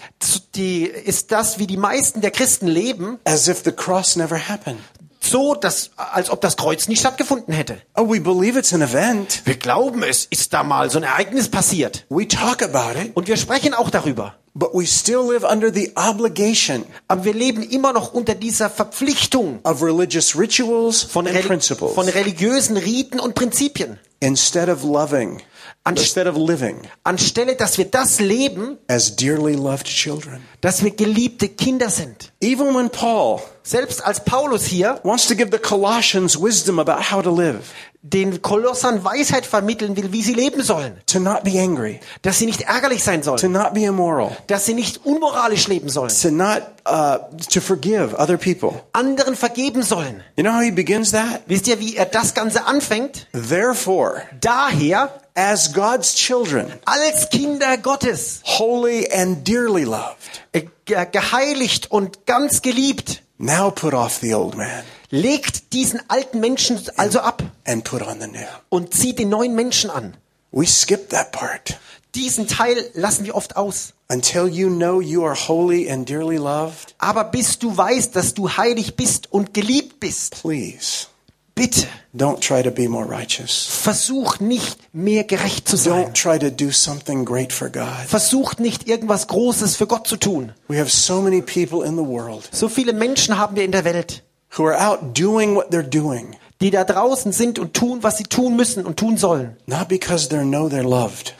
die, ist das, wie die meisten der Christen leben, as if the cross never happened. So, dass, als ob das Kreuz nicht stattgefunden hätte. Oh, we believe it's an event. Wir glauben, es ist da mal so ein Ereignis passiert. We talk about it, Und wir sprechen auch darüber. but we still live under the obligation Aber wir leben immer noch unter dieser Verpflichtung of religious rituals von, and Reli principles von religiösen Riten und Prinzipien. instead of loving, instead of living Anstelle, dass wir das leben, as dearly loved children. dass wir geliebte Kinder sind. Even when Paul Selbst als Paulus hier wants to give the Colossians wisdom about how to live, den Kolossern Weisheit vermitteln will, wie sie leben sollen. to not be angry, Dass sie nicht ärgerlich sein to sollen. not be immoral, Dass sie nicht unmoralisch leben sollen. to not uh, to forgive other people. Anderen vergeben sollen. You know how he begins that? Wisst ihr, wie er das Ganze anfängt? Therefore, Daher, as God's children, als Kinder Gottes, holy and dearly loved, äh, ge- geheiligt und ganz geliebt, now put off the old man legt diesen alten Menschen also ab and put on the new. und zieht den neuen Menschen an. We skip that part. Diesen Teil lassen wir oft aus. Until you know you are holy and dearly loved, Aber bis du weißt, dass du heilig bist und geliebt bist, please bitte don't try to be more righteous. versuch nicht mehr gerecht zu sein. Don't try to do something great for God. Versucht nicht irgendwas Großes für Gott zu tun. We have so many people in the world So viele Menschen haben wir in der Welt, who are out doing what they're doing, die da draußen sind und tun, was sie tun müssen und tun sollen. not because they know they're loved,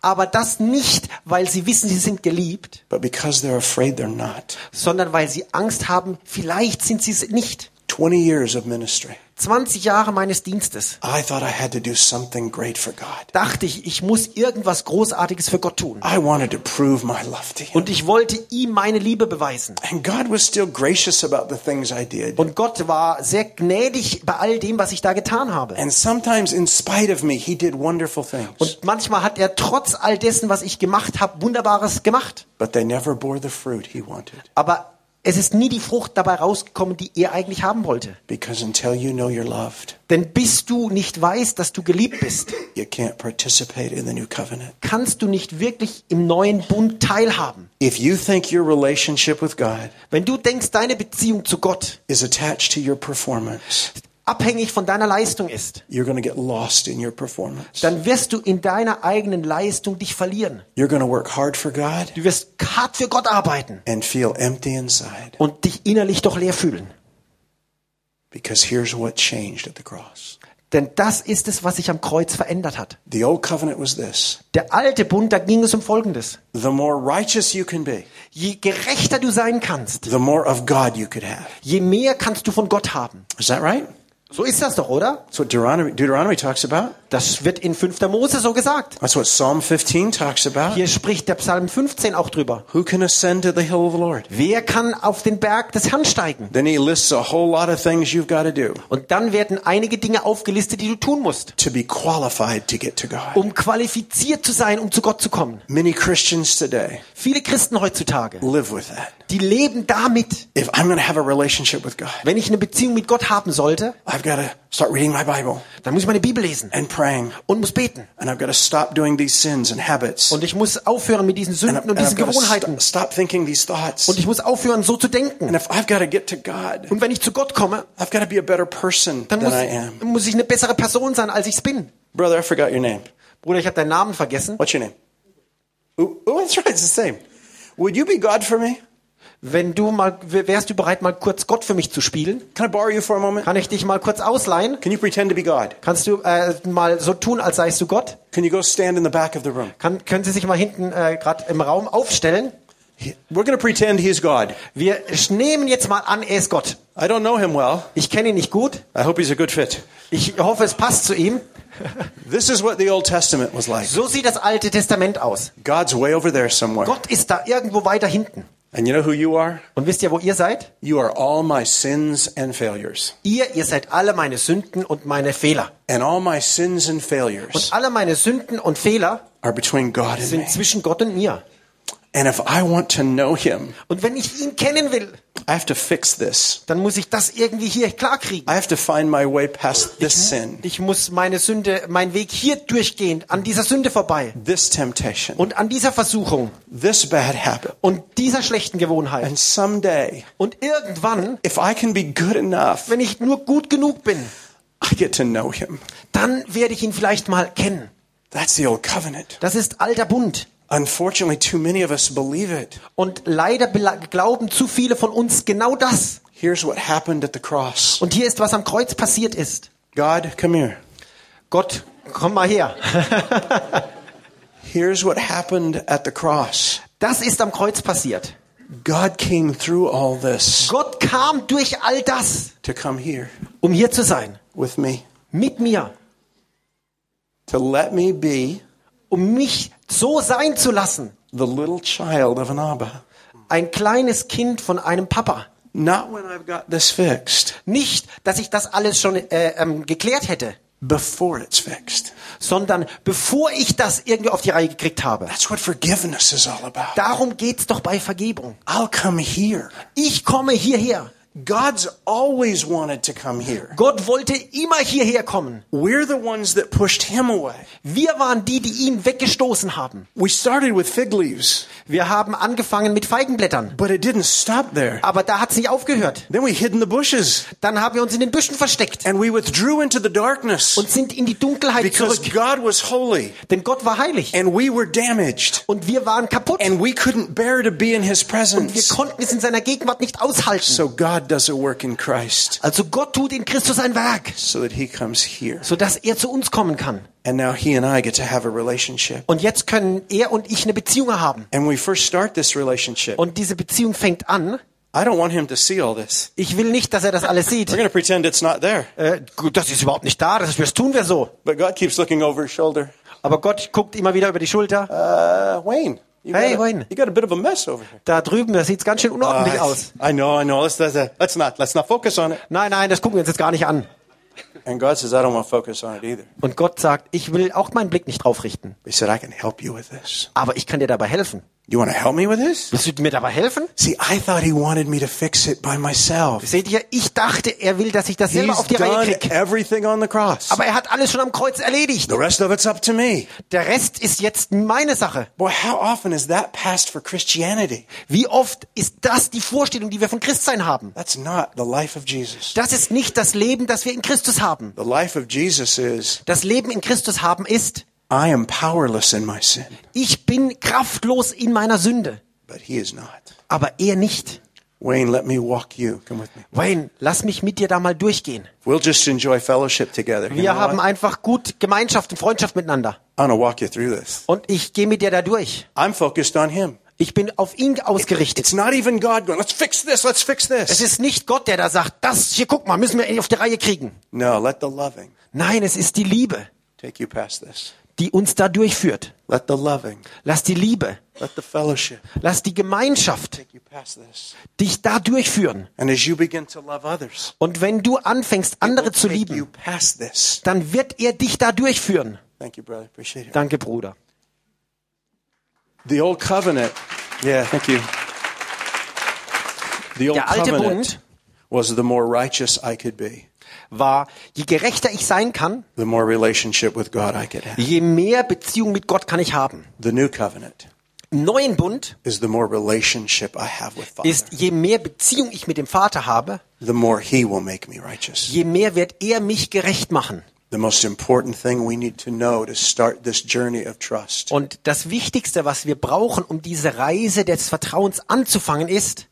Aber das nicht, weil sie wissen, sie sind geliebt, but because they're afraid they're not. sondern weil sie Angst haben, vielleicht sind sie es nicht. 20 years of ministry, 20 Jahre meines Dienstes, I thought I had to do something great for God. dachte ich, ich muss irgendwas Großartiges für Gott tun. I wanted to prove my love to Him. Und ich wollte ihm meine Liebe beweisen. And God was still gracious about the things I did. Und Gott war sehr gnädig bei all dem, was ich da getan habe. And sometimes, in spite of me, He did wonderful things. Und manchmal hat er trotz all dessen, was ich gemacht habe, Wunderbares gemacht. But they never bore the fruit He wanted. Aber es ist nie die Frucht dabei rausgekommen, die er eigentlich haben wollte. Because until you know you're loved, Denn bis du nicht weißt, dass du geliebt bist, you can't participate in the new covenant. kannst du nicht wirklich im neuen Bund teilhaben. If you think your relationship with God Wenn du denkst, deine Beziehung zu Gott is attached to your performance, abhängig von deiner Leistung ist, you're going to get lost in your performance. dann wirst du in deiner eigenen Leistung dich verlieren. You're going to work hard for God Du wirst hart für Gott arbeiten and feel empty inside. und dich innerlich doch leer fühlen. Because here's what changed at the cross. Denn das ist es, was sich am Kreuz verändert hat. The old covenant was this Der alte Bund, da ging es um Folgendes. the more righteous you can be, Je gerechter du sein kannst, the more of God you could have. je mehr kannst du von Gott haben. Is that right? So ist das doch, oder? That's what Deuteronomy, Deuteronomy talks about. Das wird in 5. Mose so gesagt. That's what Psalm 15 talks about. Hier spricht der Psalm 15 auch drüber. Who can ascend to the hill of the Lord? Wer kann auf den Berg des Herrn steigen? Then he lists a whole lot of things you've got to do Und dann werden einige Dinge aufgelistet, die du tun musst, to be qualified to get to God. um qualifiziert zu sein, um zu Gott zu kommen. Many Christians today Viele Christen heutzutage, live with that. die leben damit. If I'm going to have a relationship with God, Wenn ich eine Beziehung mit Gott haben sollte, I've got to start reading my Bible dann muss ich meine Bibel lesen and praying. und muss beten. And I've got to stop doing these sins and habits. Und ich muss aufhören mit diesen And, Sünden and und diesen Gewohnheiten. st- stop thinking these thoughts. Und ich muss aufhören, so zu And denken. if I've got to get to God, Und wenn ich zu Gott komme, I've got to be a better person dann than muss, I am. muss ich eine bessere Person sein, als ich es bin. Brother, I forgot your name. Bruder, ich habe deinen Namen vergessen. What's your name? Oh, that's right. It's the same. Would you be God for me? Wenn du mal, wärst du bereit, mal kurz Gott für mich zu spielen? Can I borrow you for a moment? Kann ich dich mal kurz ausleihen? Can you pretend to be God? Kannst du äh, mal so tun, als seist du Gott? Can you go stand in the back of the room? Kann, können Sie sich mal hinten äh, gerade im Raum aufstellen? We're going to pretend he's God. Wir nehmen jetzt mal an, er ist Gott. I don't know him well. Ich kenne ihn nicht gut. I hope he's a good fit. Ich hoffe, es passt zu ihm. This is what the Old Testament was like. So sieht das Alte Testament aus. God's way over there somewhere. Gott ist da irgendwo weiter hinten. And you know who you are? Und wisst ihr, wo ihr seid? You are all my sins and failures. Ihr, ihr seid alle meine Sünden und meine Fehler. And all my sins and Und failures alle meine Sünden und Fehler are between God and me. sind zwischen Gott und mir. And if I want to know him, Und wenn ich ihn kennen will, I have to fix this. dann muss ich das irgendwie hier klarkriegen. I have to find my way past this sin, Ich muss meine Sünde, meinen Weg hier durchgehen, an dieser Sünde vorbei this temptation, und an dieser Versuchung this bad habit. und dieser schlechten Gewohnheit. And someday, Und irgendwann, if I can be good enough, wenn ich nur gut genug bin, I get to know him. dann werde ich ihn vielleicht mal kennen. That's the old covenant. Das ist alter Bund. Unfortunately, too many of us believe it. Und leider glauben zu viele von uns genau das. Here's what happened at the cross. Und hier ist, was am Kreuz passiert ist. God, come here. Gott, komm mal her. Here's what happened at the cross. Das ist am Kreuz passiert. God came through all this Gott kam durch all das, to come here um hier zu sein. with me, Mit mir. to let me be Um mich so sein zu lassen. the little child of an Abba. Ein kleines Kind von einem Papa. Not when I've got this fixed, Nicht, dass ich das alles schon äh, ähm, geklärt hätte, before it's fixed. sondern bevor ich das irgendwie auf die Reihe gekriegt habe. That's what forgiveness is all about. Darum geht's doch bei Vergebung. I'll come here. Ich komme hierher. God's always wanted to come here. Gott wollte immer hierher kommen. We're the ones that pushed him away. Wir waren die, die ihn weggestoßen haben. We started with fig leaves, Wir haben angefangen mit Feigenblättern. but it didn't stop there. Aber da hat's nicht aufgehört. Then we hid in the bushes Dann haben wir uns in den Büschen versteckt and we withdrew into the darkness und sind in die Dunkelheit because zurück. God was holy Denn Gott war heilig. and we were damaged Und wir waren kaputt. and we couldn't bear to be in his Und wir presence. konnten es in seiner Gegenwart nicht aushalten. So God does a work in Christ Also Gott tut in Christus ein Werk, so that he comes here. sodass er zu uns kommen kann. And now he and I get to have a relationship. Und jetzt können er und ich eine Beziehung haben. And we first start this relationship. Und diese Beziehung fängt an, I don't want him to see all this. Ich will nicht, dass er das alles We're sieht. going to pretend it's not there. Äh, das ist überhaupt nicht da, das, das tun wir so. But God keeps looking over his shoulder. Aber Gott guckt immer wieder über die Schulter. Uh, Wayne, you Hey, Wayne. you got a bit of a mess over here. Da drüben, da sieht's ganz schön unordentlich aus. I know, I know. Let's, let's, let's not let's not focus on it. Nein, nein, das gucken wir uns jetzt gar nicht an. And God says, I don't want to focus on it either. Und Gott sagt, ich will auch meinen Blick nicht drauf richten. He said, I can help you with this. Aber ich kann dir dabei helfen. You want to help me with this? Willst du mir dabei helfen? See, I thought he wanted me to fix it by myself. Seht ihr, ich dachte, er will, dass ich das selber He's auf die Reihe done krieg. everything on the cross. Aber er hat alles schon am Kreuz erledigt. The rest of it's up to me. Der Rest ist jetzt meine Sache. Boy, how often is that passed for Christianity? Wie oft ist das die Vorstellung, die wir von Christsein haben? That's not the life of Jesus. Das ist nicht das Leben, das wir in Christus haben. The life of Jesus is, Das Leben in Christus haben ist, I am powerless in my sin, ich bin kraftlos in meiner Sünde. but he is not. Aber er nicht. Wayne, let me walk you. Come with me. Wayne, lass mich mit dir da mal durchgehen. We'll just enjoy fellowship together. You Wir know haben what? einfach gut Gemeinschaft und Freundschaft miteinander. I'm gonna walk you through this. Und ich gehe mit dir da durch. I'm focused on him. Ich bin auf ihn ausgerichtet. It's not even God going, let's fix this, let's fix Es ist nicht Gott, der da sagt, das hier, guck mal, müssen wir auf die Reihe kriegen. No, let the loving Nein, es ist die Liebe, take you past this. Die uns da durchführt. Let the loving, Lass die Liebe, let the fellowship lass die Gemeinschaft take you past this. dich da durchführen. And as you begin to love others, Und wenn du anfängst, andere zu lieben, past this. dann wird er dich da durchführen. Thank you, brother. Appreciate it. Danke, Bruder. The old covenant. Yeah, thank you. The old Der alte covenant Bund was the more righteous I could be, war, je gerechter ich sein kann, je mehr Beziehung mit Gott kann ich haben. The new covenant neuen Bund is the more relationship I have with Father, ist, je mehr Beziehung ich mit dem Vater habe, je mehr wird er mich gerecht machen. Und das Wichtigste, was wir brauchen, um diese Reise des Vertrauens anzufangen, ist,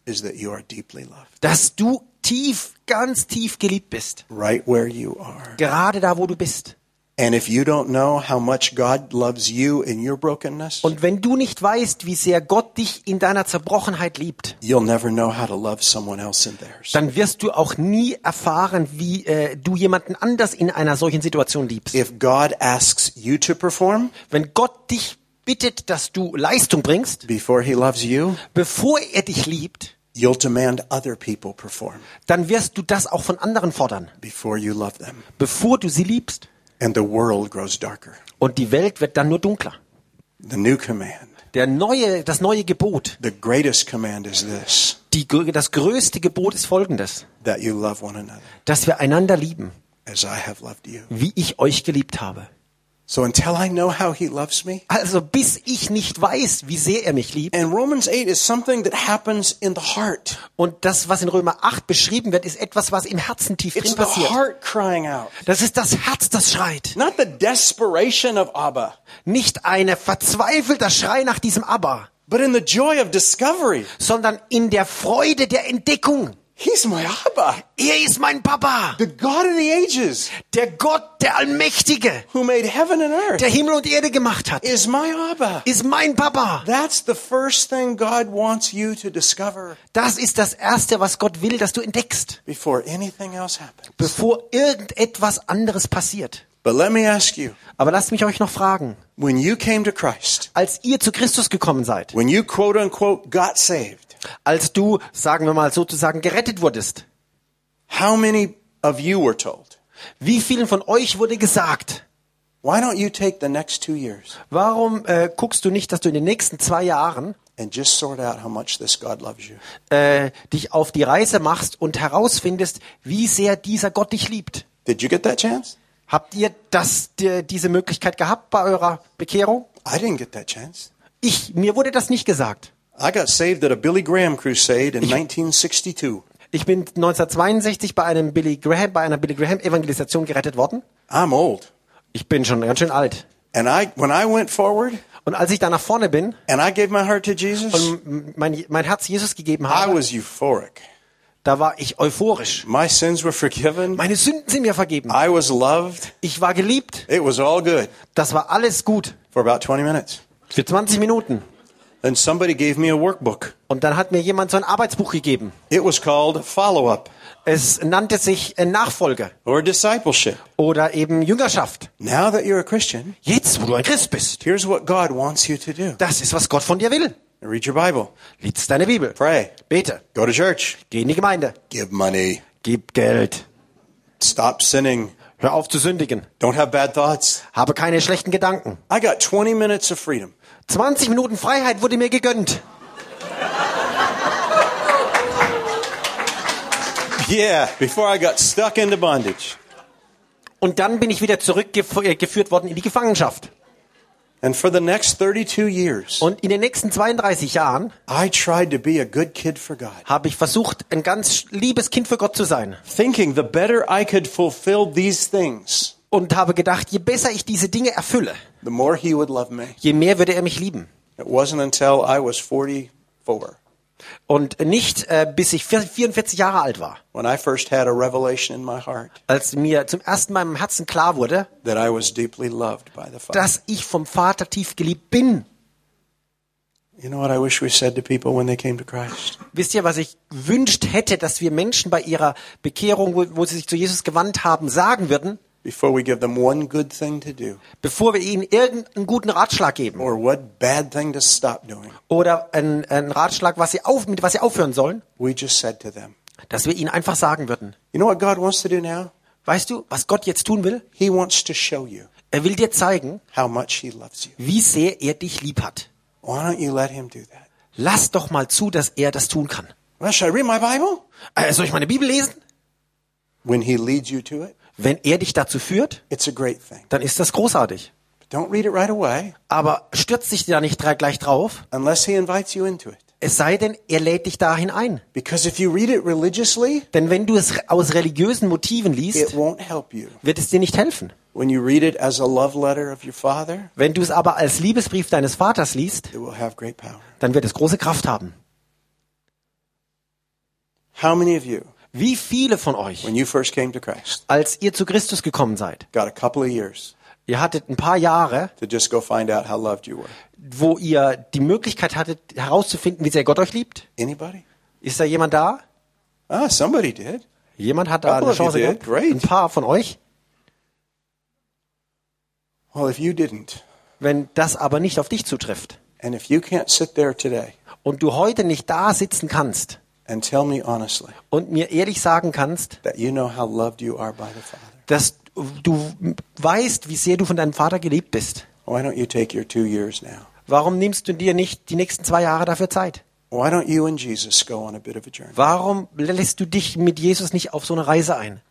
dass du tief, ganz tief geliebt bist. right where you are. Gerade da, wo du bist. And if you don't know how much God loves you in your brokenness, Und wenn du nicht weißt, wie sehr Gott dich in deiner Zerbrochenheit liebt, you'll never know how to love someone else in theirs. dann wirst du auch nie erfahren, wie äh, du jemanden anders in einer solchen Situation liebst. If God asks you to perform Wenn Gott dich bittet, dass du Leistung bringst, before He loves you, bevor er dich liebt, you'll demand other people perform dann wirst du das auch von anderen fordern, before you love them. bevor du sie liebst. And the world grows darker. Und die Welt wird dann nur dunkler. The new command, Der neue, das neue Gebot, the greatest command is this die, das größte Gebot ist folgendes, that you love one another dass wir einander lieben, as I have loved you. wie ich euch geliebt habe. So until I know how He loves me, Also bis ich nicht weiß, wie sehr er mich liebt, and Romans 8 is something that happens in the heart. und das, was in Römer 8 beschrieben wird, ist etwas, was im Herzen tief It's drin the passiert. heart crying out, Das ist das Herz, das schreit. not the desperation of Abba, Nicht eine verzweifelter Schrei nach diesem Aber, but in the joy of discovery. sondern in der Freude der Entdeckung. He's my Abba, Er ist mein Papa, the God of the ages, der Gott, der Allmächtige, who made heaven and earth, der Himmel und Erde gemacht hat, is my Abba. ist mein Papa. That's the first thing God wants you to discover Das ist das Erste, was Gott will, dass du entdeckst, before anything else happens. bevor irgendetwas anderes passiert. But let me ask you, Aber lasst mich euch noch fragen, when you came to Christ, als ihr zu Christus gekommen seid, when you quote unquote got saved, als du, sagen wir mal sozusagen, gerettet wurdest, how many of you were told, wie vielen von euch wurde gesagt, why don't you take the next two years warum äh, guckst du nicht, dass du in den nächsten zwei Jahren and just sort out how much this God loves you? äh, dich auf die Reise machst und herausfindest, wie sehr dieser Gott dich liebt? Did you get that chance? Habt ihr das, die, diese Möglichkeit gehabt bei eurer Bekehrung? I didn't get that chance. Ich, mir wurde das nicht gesagt. I got saved at a Billy Graham crusade in 1962. Ich bin 1962 bei einem Billy Graham, bei einer Billy Graham Evangelisation gerettet worden. I'm old. Ich bin schon ganz schön alt. And I, when I went forward Und als ich da nach vorne bin and I gave my heart to Jesus, und mein, mein Herz Jesus gegeben I habe, was euphoric. da war ich euphorisch. My sins were forgiven. Meine Sünden sind mir vergeben. I was loved. Ich war geliebt. It was all good Das war alles gut. for about 20 minutes. Für 20 Minuten. And somebody gave me a workbook. Und dann hat mir jemand so ein Arbeitsbuch gegeben. It was called Follow Up Es nannte sich äh, Nachfolge or Discipleship. oder eben Jüngerschaft. Now that you're a Christian, Jetzt, wo du ein Christ bist, here's what God wants you to do das ist, was Gott von dir will. read your Bible, Lies deine Bibel. pray, Bete. go to church, Geh in die Gemeinde. give money, Gib Geld. stop sinning, Hör auf zu sündigen. don't have bad thoughts. Habe keine schlechten Gedanken. I got 20 minutes of freedom. 20 Minuten Freiheit wurde mir gegönnt. Yeah, before I got stuck into bondage. Und dann bin ich wieder zurückgeführt worden in die Gefangenschaft. And for the next 32 years, Und in den nächsten 32 Jahren habe ich versucht, ein ganz liebes Kind für Gott zu sein. thinking the better I could fulfill these things, Und habe gedacht, je besser ich diese Dinge erfülle, the more He would love me. je mehr würde er mich lieben. It wasn't until I was 44 Und nicht äh, bis ich 44 Jahre alt war, when I first had a revelation in my heart als mir zum ersten Mal im Herzen klar wurde, that I was deeply loved by the Father. dass ich vom Vater tief geliebt bin. You know what I wish we said to people when they came to Christ? Wisst ihr, was ich gewünscht hätte, dass wir Menschen bei ihrer Bekehrung, wo, wo sie sich zu Jesus gewandt haben, sagen würden, Before we give them one good thing to do bevor wir ihnen irgendeinen guten Ratschlag geben or what bad thing to stop doing, oder einen, einen Ratschlag, was sie auf, mit was sie aufhören sollen, we just said to them, dass wir ihnen einfach sagen würden, You know what God wants to do now? weißt du, was Gott jetzt tun will? He wants to show you Er will dir zeigen, how much He loves you. wie sehr er dich lieb hat. Why don't you let Him do that? Lass doch mal zu, dass er das tun kann. Well, should I read my Bible? Äh, soll ich meine Bibel lesen? When He leads you to it, Wenn er dich dazu führt, it's a great thing. dann ist das großartig. But don't read it right away Aber stürz dich da nicht gleich drauf, unless He invites you into it. es sei denn, er lädt dich dahin ein. Because if you read it religiously, Denn wenn du es aus religiösen Motiven liest, wird es dir nicht helfen. Father, Wenn du es aber als Liebesbrief deines Vaters liest, dann wird es große Kraft haben. How many of you, Wie viele von euch, when you first came to Christ, als ihr zu Christus gekommen seid, got a couple of years ihr hattet ein paar Jahre, to just go find out how loved you were? wo ihr die Möglichkeit hattet, herauszufinden, wie sehr Gott euch liebt? Anybody? Ist da jemand da? Ah, somebody did. Jemand hat da eine Chance gehabt? Great. Ein paar von euch? Well, if you didn't, Wenn das aber nicht auf dich zutrifft and if you can't sit there today und du heute nicht da sitzen kannst and tell me honestly und mir ehrlich sagen kannst, that you know how loved you are by the Father, dass du weißt, wie sehr du von deinem Vater geliebt bist, your warum nimmst du dir nicht die nächsten zwei Jahre dafür Zeit? Warum lässt du dich mit Jesus nicht auf so eine Reise ein?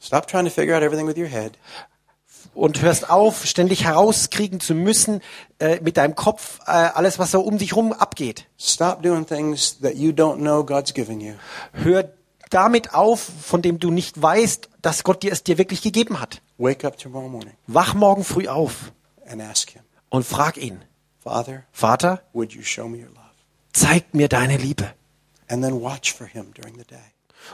Und hörst auf, ständig herauskriegen zu müssen äh, mit deinem Kopf äh, alles, was so um dich rum abgeht. Stop doing things that you don't know God's given you. Hör damit auf, von dem du nicht weißt, dass Gott dir es dir wirklich gegeben hat. Wake up tomorrow morning Wach morgen früh auf and ask Him, und frag ihn, Father, Vater, would you show me your love? zeig mir deine Liebe. And then watch for Him during the day.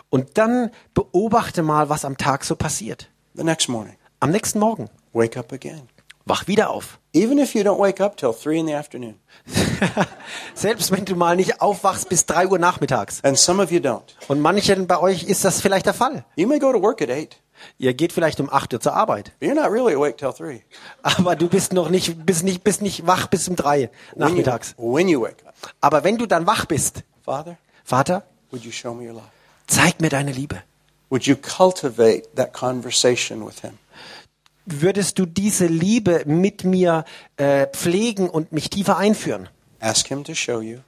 Und dann beobachte mal, was am Tag so passiert. The next morning, Am nächsten Morgen, wake up again. wach wieder auf. Even if you don't wake up till 3 in the afternoon. Selbst wenn du mal nicht aufwachst bis drei Uhr nachmittags. And some of you don't. Und manchen bei euch ist das vielleicht der Fall. You may go to work at 8, Ihr geht vielleicht um 8 Uhr zur Arbeit. but you're not really awake till 3. Aber du bist noch nicht, bist nicht, bist nicht wach bis um drei When you, nachmittags. when you wake up, Aber wenn du dann wach bist, Father, Vater, would you show me your love? zeig mir deine Liebe. Would you cultivate that conversation with Him? Würdest du diese Liebe mit mir äh, pflegen und mich tiefer einführen? Ask Him to show you,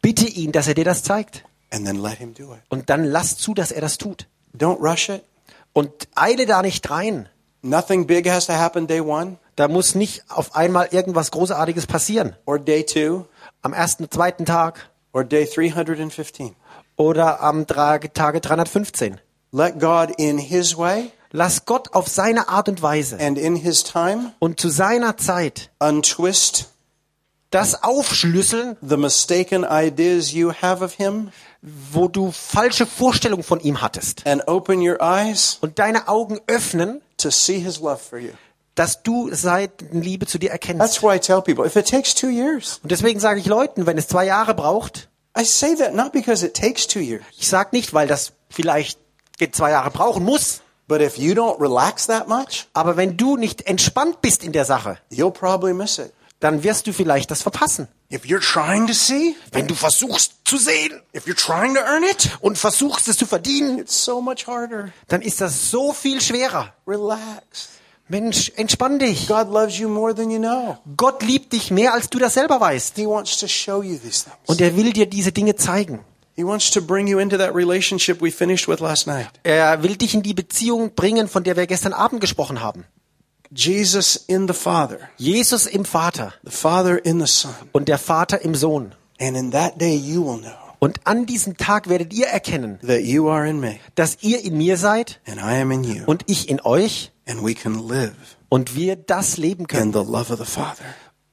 Bitte ihn, dass er dir das zeigt. and then let Him do it. Und dann lass zu, dass er das tut. Don't rush it. Und eile da nicht rein. Nothing big has to happen day one Da muss nicht auf einmal irgendwas Großartiges passieren. or day two Am ersten, zweiten Tag or day 315. oder am Tage 315. Let God in His way Lass Gott auf seine Art und Weise and in His time und zu seiner Zeit untwist das aufschlüsseln, the mistaken ideas you have of Him wo du falsche Vorstellungen von ihm hattest. and open your eyes Und deine Augen öffnen, to see His love for you. dass du Seitenliebe zu dir That's erkennst. why I tell people if it takes two years, Und deswegen sage ich Leuten, wenn es zwei Jahre braucht, I say that not because it takes two years, ich sage nicht, weil das vielleicht zwei Jahre brauchen muss, but if you don't relax that much, aber wenn du nicht entspannt bist in der Sache, you'll probably miss it. dann wirst du vielleicht das verpassen. If you're trying to see, Wenn du versuchst zu sehen if you're trying to earn it, und versuchst es zu verdienen, it's so much harder. dann ist das so viel schwerer. Relax. Mensch, entspann dich. God loves you more than you know. Gott liebt dich mehr, als du das selber weißt. He wants to show you these things. Und er will dir diese Dinge zeigen. He wants to bring you into that relationship we finished with last night. Er will dich in die Beziehung bringen, von der wir gestern Abend gesprochen haben. Jesus in the Father, Jesus im Vater the Father in the Son. und der Vater im Sohn. And in that day you will know Und an diesem Tag werdet ihr erkennen, that you are in me dass ihr in mir seid and I am in you. und ich in euch And we can live und wir das leben in können. the love of the Father.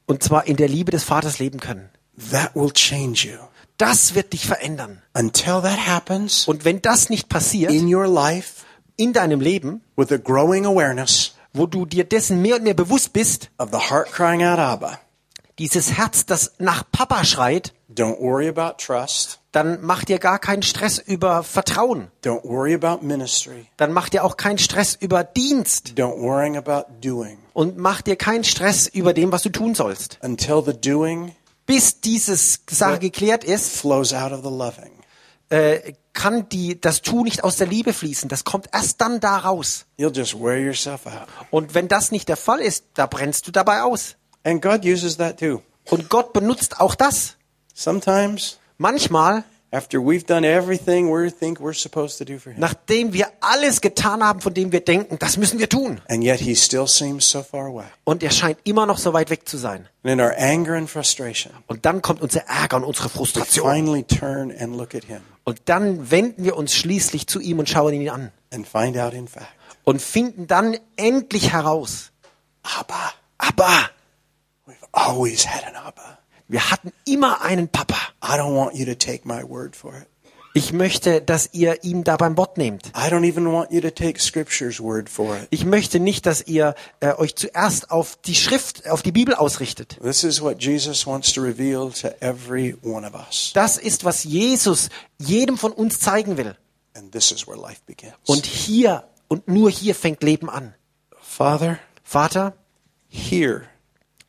Und zwar in der Liebe des Vaters leben können. That will change you. Das wird dich verändern. Until that happens Und wenn das nicht passiert in your life in deinem Leben, with a growing awareness wo du dir dessen mehr und mehr bewusst bist, of the heart crying out, Abba, dieses Herz, das nach Papa schreit, don't worry about trust. dann mach dir gar keinen Stress über Vertrauen. Don't worry about ministry. Dann mach dir auch keinen Stress über Dienst Don't worry about doing. und mach dir keinen Stress über dem, was du tun sollst. Until the doing Bis dieses Sache geklärt ist, flows out of the loving. äh, kann die, das Tu nicht aus der Liebe fließen. Das kommt erst dann da raus. You'll just wear yourself out. Und wenn das nicht der Fall ist, da brennst du dabei aus. And God uses that too. Und Gott benutzt auch das. Sometimes, Manchmal, after we've done everything we think we're supposed to do for Him, nachdem wir alles getan haben, von dem wir denken, das müssen wir tun. and yet He still seems so far away. Und er scheint immer noch so weit weg zu sein. And in our anger and frustration, Und dann kommt unser Ärger und unsere Frustration. finally turn and look at Him Und dann wenden wir uns schließlich zu ihm und schauen ihn an. and find out, in fact, Und finden dann endlich heraus, Abba. aber We've always had an Abba. Wir hatten immer einen Papa. I don't want you to take my word for it. Ich möchte, dass ihr ihn da beim Wort nehmt. I don't even want you to take Scripture's word for it. Ich möchte nicht, dass ihr äh, euch zuerst auf die Schrift, auf die Bibel ausrichtet. This is what Jesus wants to reveal to every one of us. Das ist, was Jesus jedem von uns zeigen will. And this is where life begins. Und hier und nur hier fängt Leben an. Father, Vater,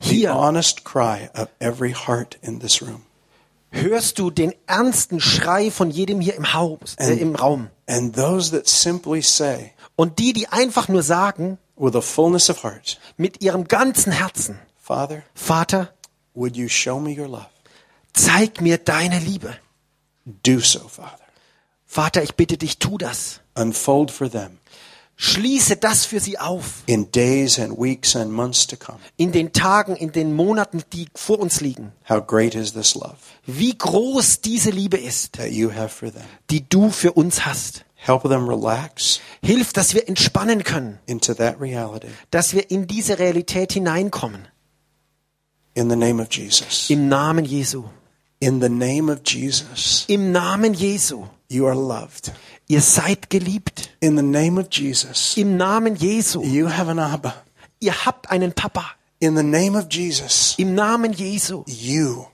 the hier honest cry of every heart in this room. hörst du den ernsten Schrei von jedem hier im Haus, äh, im Raum. And those that simply say, Und die, die einfach nur sagen, with a fullness of heart, mit ihrem ganzen Herzen, Father, Vater, would you show me your love? zeig mir deine Liebe. Do so, Father. Vater, ich bitte dich, tu das. Unfold for them Schließe das für sie auf. in days and weeks and months to come. In den Tagen, in den Monaten, die vor uns liegen. How great is this love Wie groß diese Liebe ist, that you have for them? die du für uns hast. Help them relax Hilf, dass wir entspannen können, into that reality. dass wir in diese Realität hineinkommen. In the name of Jesus. Im Namen Jesu. In the name of Jesus, Im Namen Jesu. you are loved. Ihr seid geliebt. In the name of Jesus, Im Namen Jesu. you have an Abba. Ihr habt einen Papa. In the name of Jesus, Im Namen Jesu. you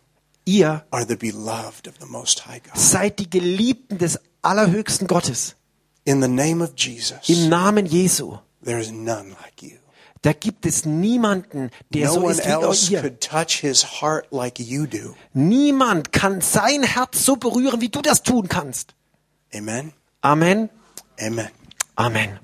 Ihr are the beloved of the Most High God. seid die Geliebten des allerhöchsten Gottes. In the name of Jesus, Im Namen Jesu. there is none like you. Da gibt es niemanden, der No so ist else wie ihr. could touch his heart like you do. Niemand kann sein Herz so berühren, wie du das tun kannst. Amen. Amen. Amen. Amen.